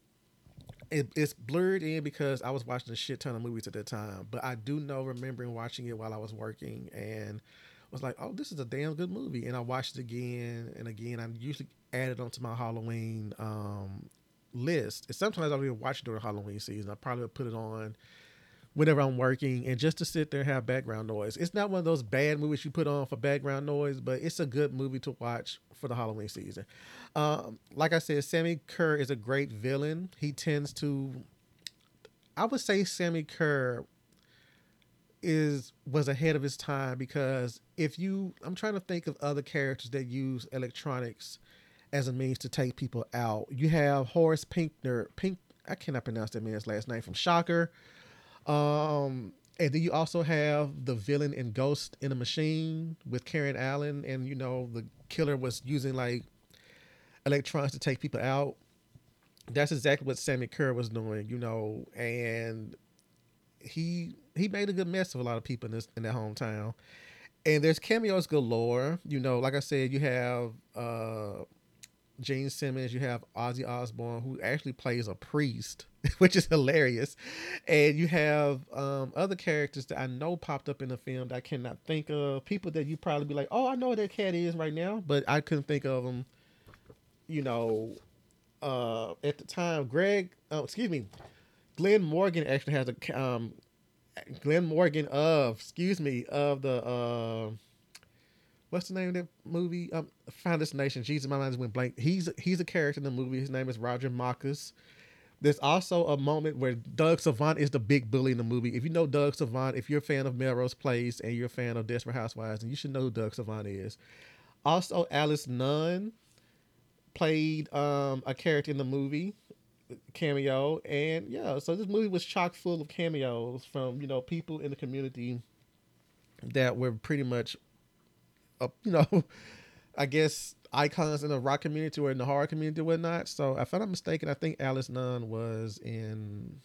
it, it's blurred in because I was watching a shit ton of movies at that time, but I do know remembering watching it while I was working and was like, oh, this is a damn good movie. And I watched it again and again. I usually add it onto my Halloween um, list. And sometimes I don't even watch it during Halloween season. I probably put it on whenever I'm working and just to sit there and have background noise. It's not one of those bad movies you put on for background noise, but it's a good movie to watch for the Halloween season. Um, like I said, Sammy Curr is a great villain. He tends to, I would say, Sammy Curr is was ahead of his time because if you, I'm trying to think of other characters that use electronics as a means to take people out. You have Horace Pinkner, Pink, I cannot pronounce that man's last name from Shocker. Um, and then you also have the villain in Ghost in a Machine with Karen Allen, and you know the killer was using like electronics to take people out. That's exactly what Sammy Curr was doing, you know, and he he made a good mess of a lot of people in this in their hometown. And there's cameos galore, you know. Like I said, you have uh Gene Simmons, you have Ozzy Osbourne, who actually plays a priest, which is hilarious. And you have um, other characters that I know popped up in the film that I cannot think of. People that you probably be like, oh, I know what that cat is right now, but I couldn't think of them, you know, uh, at the time. Greg, oh, excuse me, Glenn Morgan actually has a, um, Glenn Morgan of, excuse me, of the, uh, what's the name of that movie? Um, Final Destination. Jesus, my mind just went blank. He's he's a character in the movie. His name is Roger Marcus. There's also a moment where Doug Savant is the big bully in the movie. If you know Doug Savant, if you're a fan of Melrose Place and you're a fan of Desperate Housewives, and you should know who Doug Savant is. Also, Alice Nunn played um, a character in the movie cameo, and yeah, so this movie was chock full of cameos from you know people in the community that were pretty much, uh, you know, I guess icons in the rock community or in the horror community whatnot. So if I'm not mistaken, I think Alice Nunn was in.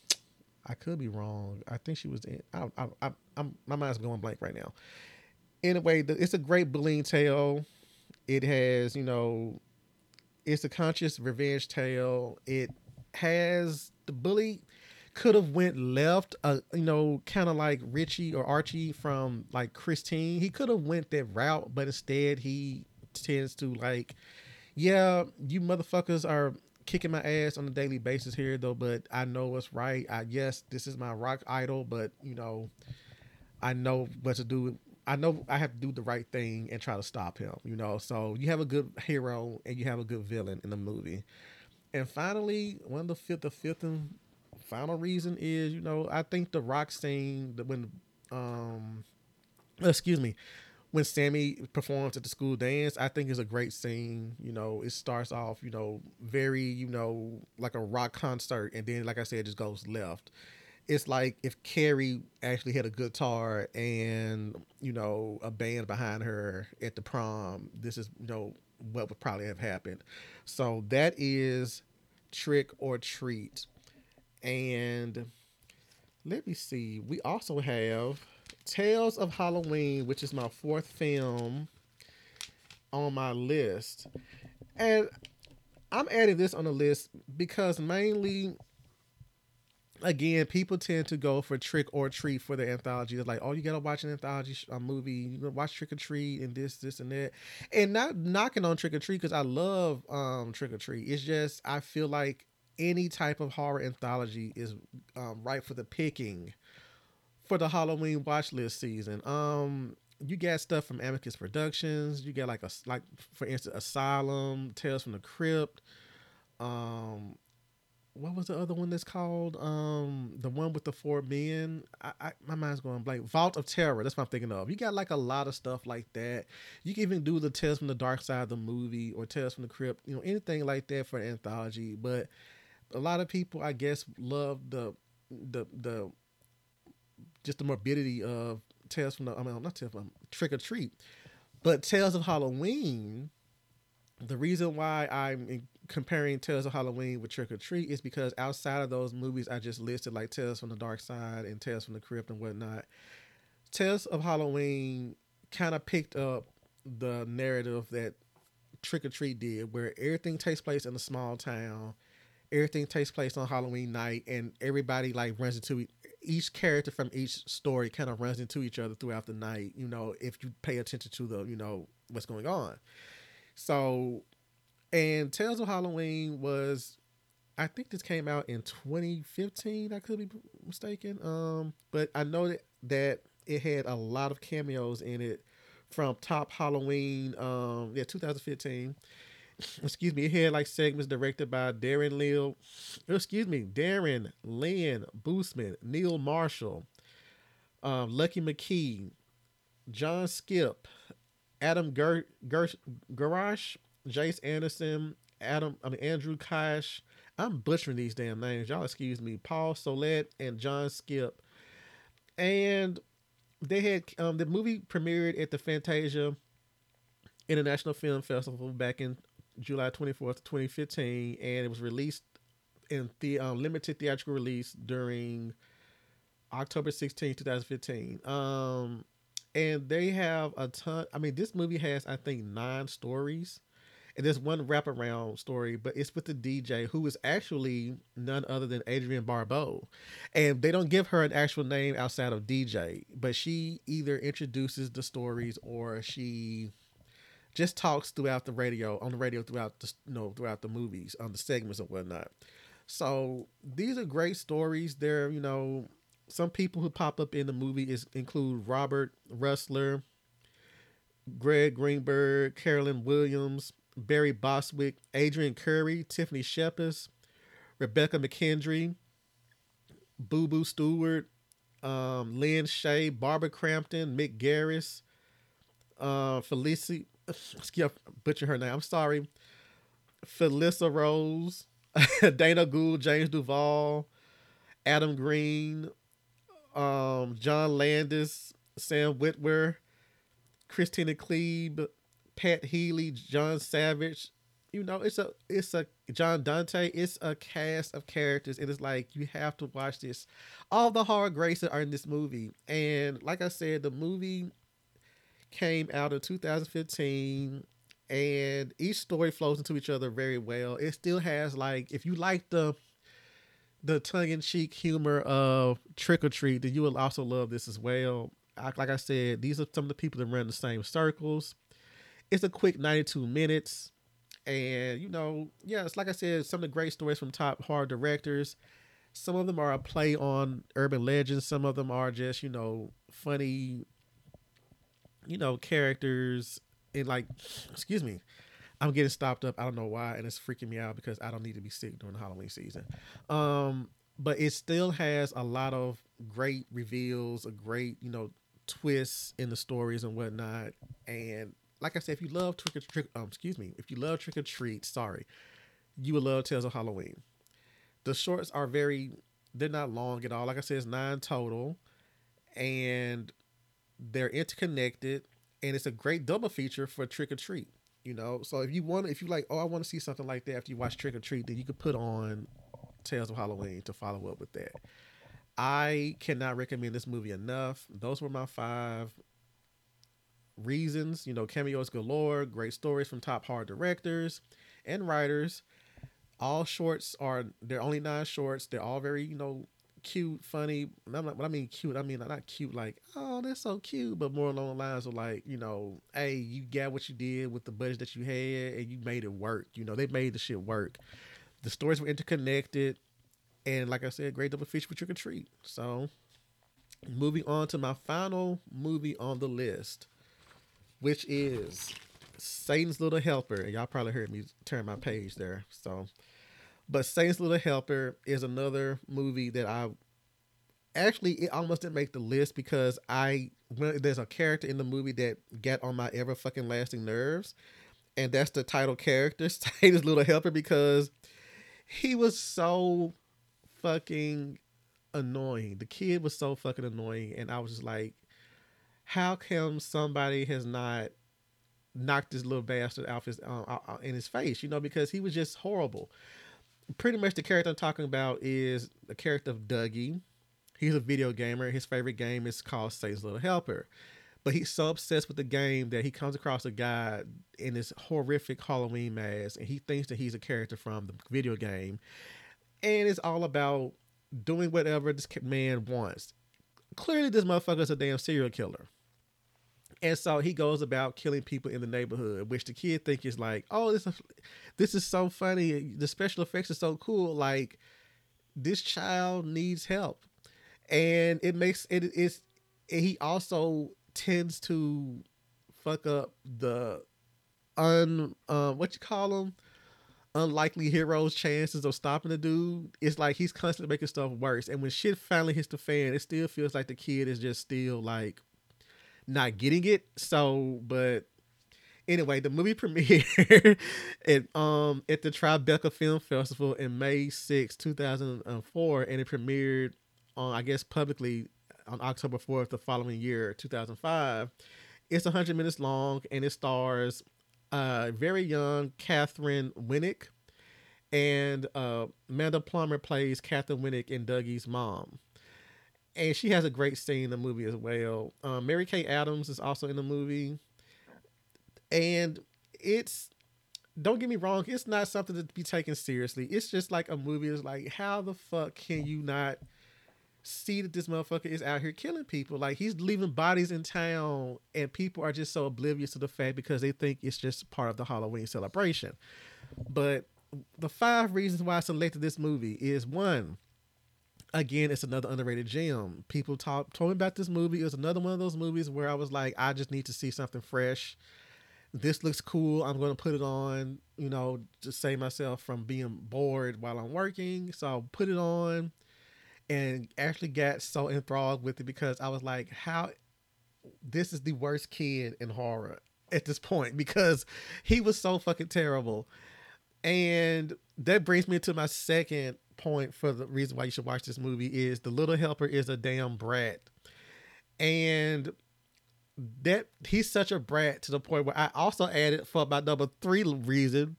I could be wrong. I think she was in. I, I, I, I'm my mind's going blank right now. Anyway, the, it's a great bullying tale. It has, you know, it's a conscious revenge tale. It has the bully could have went left, uh, you know, kind of like Richie or Archie from like Christine. He could have went that route, but instead he tends to like, yeah, you motherfuckers are kicking my ass on a daily basis here though, but I know what's right. I yes, this is my rock idol, but you know, I know what to do. I know I have to do the right thing and try to stop him, you know. So you have a good hero and you have a good villain in the movie. And finally, one of the fifth, the fifth and final reason is, you know, I think the rock scene when, um, excuse me, when Sammy performs at the school dance, I think is a great scene. You know, it starts off, you know, very, you know, like a rock concert, and then, like I said, it just goes left. It's like if Carrie actually had a guitar and you know a band behind her at the prom. This is you know what would probably have happened. So that is Trick or Treat, and let me see. We also have Tales of Halloween, which is my fourth film on my list. And I'm adding this on the list because mainly again, people tend to go for trick or treat for the anthology. They're like, oh, you gotta watch an anthology a movie. You gotta watch Trick or Treat and this, this, and that. And not knocking on Trick or Treat because I love um, Trick or Treat. It's just I feel like any type of horror anthology is um, right for the picking for the Halloween watch list season. Um, you got stuff from Amicus Productions. You got like a like for instance Asylum, Tales from the Crypt. Um, what was the other one that's called? Um, the one with the four men. I, I my mind's going blank. Vault of Terror. That's what I'm thinking of. You got like a lot of stuff like that. You can even do the Tales from the Dark Side of the movie or Tales from the Crypt. You know anything like that for an anthology. But a lot of people, I guess, love the the the just the morbidity of Tales from the I mean not Tales from Trick or Treat, but Tales of Halloween. The reason why I'm comparing Tales of Halloween with Trick or Treat is because outside of those movies I just listed, like Tales from the Dark Side and Tales from the Crypt and whatnot, Tales of Halloween kind of picked up the narrative that Trick or Treat did, where everything takes place in a small town, everything takes place on Halloween night, and everybody like runs into each character from each story kind of runs into each other throughout the night, you know, if you pay attention to the, you know, what's going on. So, and Tales of Halloween was, I think this came out in 2015. I could be mistaken. Um, but I know that, that it had a lot of cameos in it from Top Halloween, um, yeah, 2015 excuse me, it had like segments directed by Darren Leal, excuse me, Darren Lynn Bousman, Neil Marshall, um, Lucky McKee, John Skipp, Adam Ger- Garash, Jace Anderson, Adam, I mean Andrew Kasch. I'm butchering these damn names. Y'all excuse me. Paul Solet and John Skipp. And they had um, the movie premiered at the Fantasia International Film Festival back in July 24th, 2015, and it was released in the um, limited theatrical release during October 16, 2015. Um, and they have a ton. I mean, this movie has, I think, nine stories. And there's one wraparound story, but it's with the DJ who is actually none other than Adrienne Barbeau. And they don't give her an actual name outside of DJ, but she either introduces the stories or she just talks throughout the radio on the radio throughout the you know throughout the movies on the segments and whatnot. So these are great stories. There, you know, some people who pop up in the movie is include Robert Rusler, Greg Grunberg, Carolyn Williams, Barry Bostwick, Adrian Curry, Tiffany Shepis, Rebecca McKendry, Boo Boo Stewart, um, Lin Shaye, Barbara Crampton, Mick Garris, uh, Felicity excuse butcher her name. I'm sorry. Felissa Rose, Dana Gould, James Duval, Adam Green, um, John Landis, Sam Witwer, Kristina Klebe, Pat Healy, John Savage. You know, it's a it's a John Dante. It's a cast of characters, and it's like you have to watch this. All the hard graces are in this movie, and like I said, the movie came out in 2015 and each story flows into each other very well. It still has like if you like the the tongue in cheek humor of Trick or Treat, then you will also love this as well. Like I said, these are some of the people that run the same circles. It's a quick 92 minutes. And, you know, yeah, it's like I said, some of the great stories from top horror directors. Some of them are a play on urban legends. Some of them are just, you know, funny, you know, characters it like, excuse me, I'm getting stopped up. I don't know why, and it's freaking me out because I don't need to be sick during the Halloween season. Um, but it still has a lot of great reveals, a great you know twists in the stories and whatnot. And like I said, if you love trick or trick, um, excuse me, if you love trick or treat, sorry, you will love Tales of Halloween. The shorts are very, they're not long at all. Like I said, it's nine total, and they're interconnected and it's a great double feature for Trick or Treat. You know, so if you want, if you like, oh, I want to see something like that after you watch Trick or Treat, then you could put on Tales of Halloween to follow up with that. I cannot recommend this movie enough. Those were my five reasons. You know, cameos galore, great stories from top horror directors and writers. All shorts are they're only nine shorts. They're all very you know cute, funny. I'm not, when I mean cute, I mean not cute like, oh, that's so cute, but more along the lines of like, you know, hey, you got what you did with the budget that you had and you made it work. You know, they made the shit work. The stories were interconnected. And like I said, great double feature with Trick or Treat. So moving on to my final movie on the list, which is Satan's Little Helper. And y'all probably heard me turn my page there. So but Satan's Little Helper is another movie that I actually it almost didn't make the list because I when there's a character in the movie that get on my ever fucking lasting nerves, and that's the title character, Satan's Little Helper, because he was so fucking annoying. The kid was so fucking annoying, and I was just like, how come somebody has not knocked this little bastard out his uh, in his face? You know, because he was just horrible pretty much the character I'm talking about is the character of Dougie. He's a video gamer. His favorite game is called Satan's Little Helper. But he's so obsessed with the game that he comes across a guy in this horrific Halloween mask and he thinks that he's a character from the video game. And it's all about doing whatever this man wants. Clearly, this motherfucker's a damn serial killer. And so he goes about killing people in the neighborhood, which the kid think is like, oh, this is, this is so funny. The special effects are so cool. Like this child needs help, and it makes it is. He also tends to fuck up the un uh, what you call them unlikely heroes' chances of stopping the dude. It's like he's constantly making stuff worse. And when shit finally hits the fan, it still feels like the kid is just still like not getting it. So, but anyway, the movie premiered at um at the Tribeca Film Festival in May 6, 2004, and it premiered on I guess publicly on October 4th the following year, 2005. It's 100 minutes long and it stars uh very young Katheryn Winnick and uh Amanda Plummer plays Katheryn Winnick and Dougie's mom and she has a great scene in the movie as well. Um, Mary Kay Adams is also in the movie, and it's don't get me wrong, it's not something to be taken seriously. It's just like a movie. It's like how the fuck can you not see that this motherfucker is out here killing people? Like he's leaving bodies in town, and people are just so oblivious to the fact because they think it's just part of the Halloween celebration. But the five reasons why I selected this movie is one again, it's another underrated gem. People talk told me about this movie. It was another one of those movies where I was like, I just need to see something fresh. This looks cool. I'm going to put it on, you know, to save myself from being bored while I'm working. So I'll put it on and actually got so enthralled with it because I was like, how this is the worst kid in horror at this point because he was so fucking terrible. And that brings me to my second point for the reason why you should watch this movie is the little helper is a damn brat. And that he's such a brat to the point where I also added for my number three reason,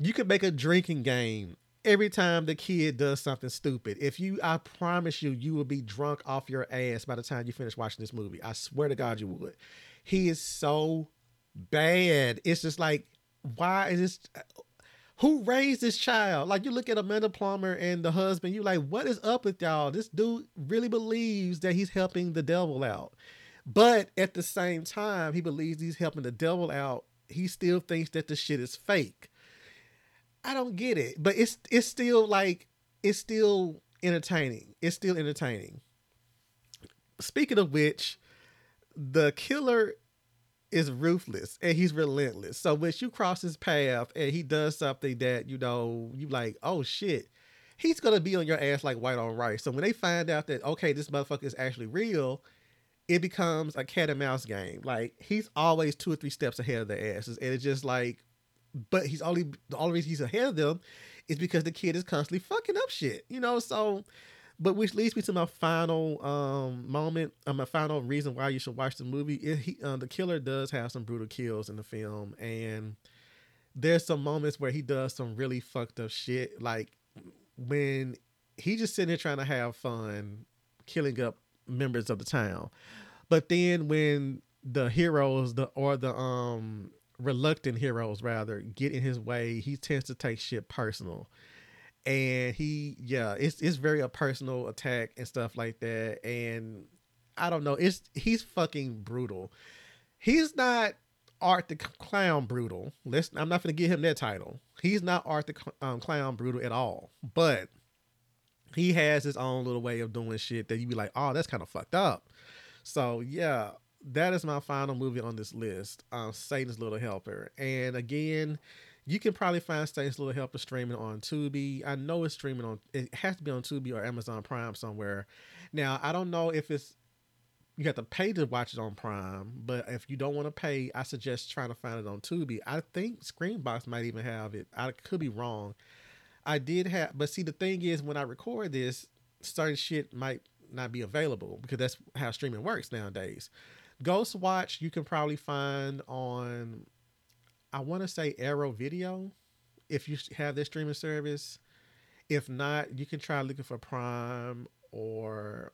you could make a drinking game every time the kid does something stupid. If you, I promise you, you will be drunk off your ass by the time you finish watching this movie. I swear to God, you would. He is so bad. It's just like, why is this? Who raised this child? Like you look at Amanda Plummer and the husband, you like, what is up with y'all? This dude really believes that he's helping the devil out. But at the same time, he believes he's helping the devil out. He still thinks that the shit is fake. I don't get it, but it's it's still like it's still entertaining. It's still entertaining. Speaking of which, the killer is ruthless and he's relentless. So when you cross his path and he does something that you know you like, oh shit, he's gonna be on your ass like white on rice. So when they find out that okay, this motherfucker is actually real, it becomes a cat and mouse game. Like he's always two or three steps ahead of their asses, and it's just like, but he's only the only reason he's ahead of them is because the kid is constantly fucking up shit, you know. So, but which leads me to my final um moment, uh, my final reason why you should watch the movie. It, he, uh, the killer does have some brutal kills in the film, and there's some moments where he does some really fucked up shit, like when he just sitting there trying to have fun, killing up members of the town. But then when the heroes, the or the um reluctant heroes rather, get in his way, he tends to take shit personal. And he yeah, it's it's very a personal attack and stuff like that. And I don't know, it's he's fucking brutal. He's not Art the Clown brutal. Let's I'm not gonna give him that title. He's not Art the um, Clown brutal at all. But he has his own little way of doing shit that you be like, oh, that's kind of fucked up. So yeah, that is my final movie on this list. Um, Satan's Little Helper, and again, you can probably find Satan's Little Helper streaming on Tubi. I know it's streaming on. It has to be on Tubi or Amazon Prime somewhere. Now I don't know if it's you have to pay to watch it on Prime, but if you don't want to pay, I suggest trying to find it on Tubi. I think Screambox might even have it. I could be wrong. I did have, but see, the thing is, when I record this, certain shit might not be available because that's how streaming works nowadays. Ghost Watch, you can probably find on, I want to say Arrow Video, if you have this streaming service. If not, you can try looking for Prime or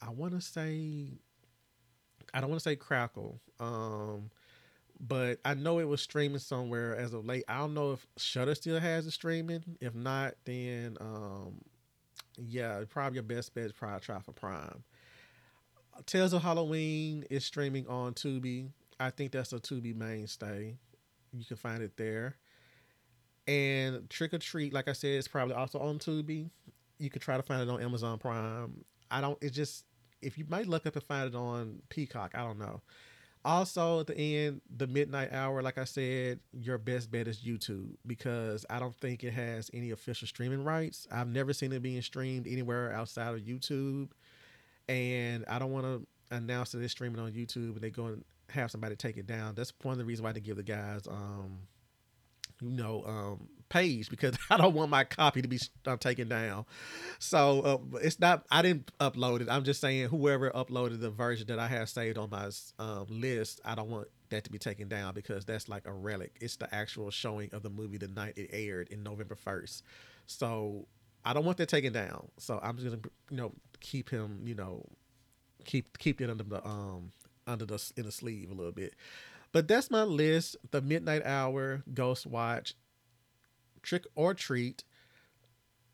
I want to say, I don't want to say Crackle. Um, but I know it was streaming somewhere as of late. I don't know if Shudder still has it streaming. If not, then um, yeah, probably your best bet is probably try for Prime. Tales of Halloween is streaming on Tubi. I think that's a Tubi mainstay. You can find it there. And Trick or Treat, like I said, is probably also on Tubi. You could try to find it on Amazon Prime. I don't. It just if you might look up and find it on Peacock. I don't know. Also, at the end, the midnight hour, like I said, your best bet is YouTube because I don't think it has any official streaming rights. I've never seen it being streamed anywhere outside of YouTube. And I don't want to announce that it's streaming on YouTube and they go and have somebody take it down. That's one of the reasons why they give the guys um, you know, um, page because I don't want my copy to be uh, taken down. So uh, it's not. I didn't upload it. I'm just saying whoever uploaded the version that I have saved on my um, list, I don't want that to be taken down because that's like a relic. It's the actual showing of the movie the night it aired in November first. So I don't want that taken down. So I'm just gonna you know keep him you know keep keep it under the um under the in the sleeve a little bit. But that's my list: The Midnight Hour, Ghost Watch, Trick or Treat,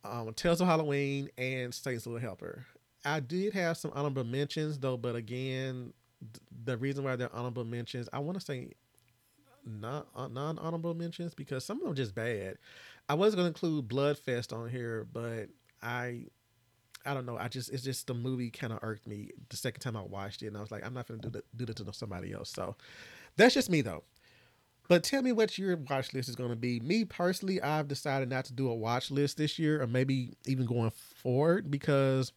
um, Tales of Halloween, and Satan's Little Helper. I did have some honorable mentions though, but again, th- the reason why they're honorable mentions, I want to say not uh, non honorable mentions because some of them just bad. I was going to include Bloodfest on here, but I I don't know. I just it's just the movie kind of irked me the second time I watched it, and I was like, I'm not gonna do that do that to somebody else. So that's just me though. But tell me what your watch list is going to be. Me personally, I've decided not to do a watch list this year, or maybe even going forward, because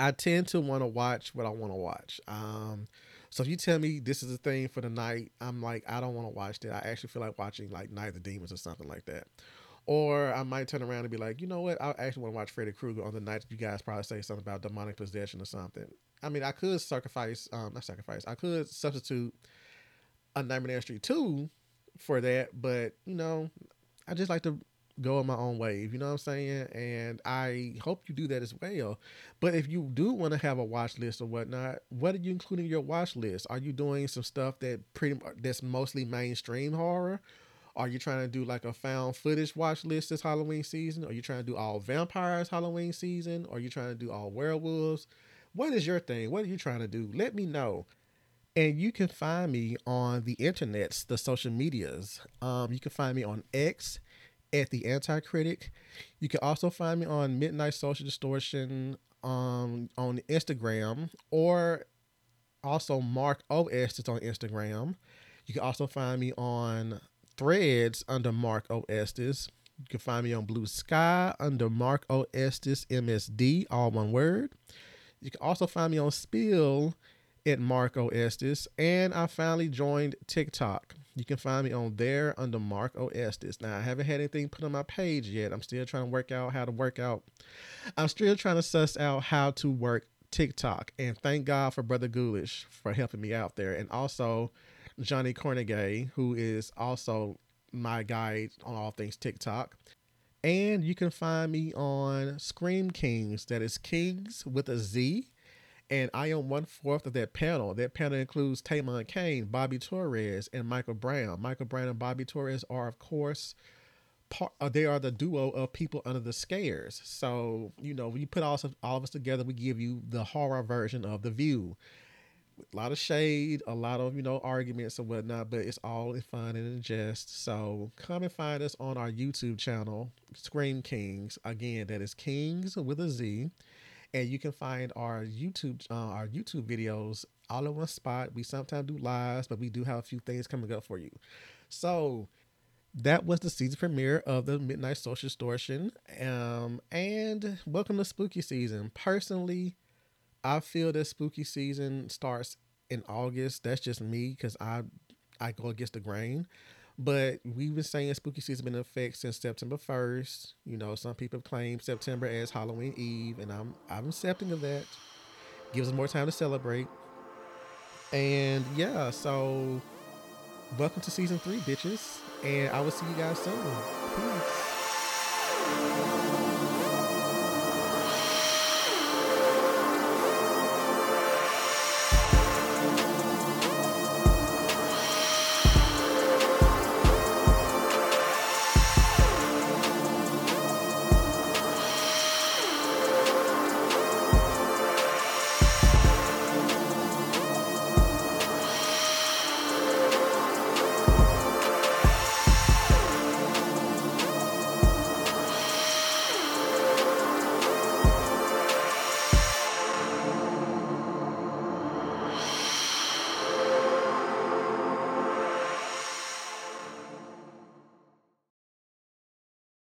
I tend to want to watch what I want to watch. Um, so if you tell me this is a thing for the night, I'm like, I don't want to watch that. I actually feel like watching like Night of the Demons or something like that. Or I might turn around and be like, you know what? I actually want to watch Freddy Krueger on the night you guys probably say something about demonic possession or something. I mean, I could sacrifice, um, not sacrifice, I could substitute a Nightmare on Street 2 for that, but, you know, I just like to go on my own wave, you know what I'm saying? And I hope you do that as well. But if you do want to have a watch list or whatnot, what are you including in your watch list? Are you doing some stuff that pretty that's mostly mainstream horror? Are you trying to do like a found footage watch list this Halloween season? Are you trying to do all vampires Halloween season? Are you trying to do all werewolves? What is your thing? What are you trying to do? Let me know. And you can find me on the internets, the social medias. Um, you can find me on X at the Anti Critic. You can also find me on Midnight Social Distortion um, on Instagram or also Mark O Estes on Instagram. You can also find me on Threads under Mark O Estes. You can find me on Blue Sky under Mark O Estes MSD, all one word. You can also find me on Spill at Marko Estes, and I finally joined TikTok. You can find me on there under Marko Estes. Now, I haven't had anything put on my page yet. I'm still trying to work out how to work out. I'm still trying to suss out how to work TikTok. And thank God for Brother Ghoulish for helping me out there. And also Johnny Cornegay, who is also my guide on all things TikTok. And you can find me on Scream Kingz. That is Kings with a Z and I am one fourth of that panel. That panel includes Taymon Kane, Bobby Torres, and Michael Brown. Michael Brown and Bobby Torres are, of course, part. Uh, they are the duo of people under the scares. So you know, when you put all all of us together, we give you the horror version of the View. A lot of shade, a lot of you know arguments and whatnot, but it's all in fun and in jest. So come and find us on our YouTube channel, Scream Kingz. Again, that is Kings with a Z and you can find our YouTube uh, our YouTube videos all in one spot. We sometimes do lives, but we do have a few things coming up for you. So that was the season premiere of the Midnight Social Distortion. Um, and welcome to spooky season. Personally, I feel that spooky season starts in August. That's just me because I I go against the grain. But we've been saying spooky season been in effect since September 1st. You know, some people claim September as Halloween Eve, and I'm I'm accepting of that. Gives us more time to celebrate. And yeah, so welcome to season three, bitches. And I will see you guys soon. Peace.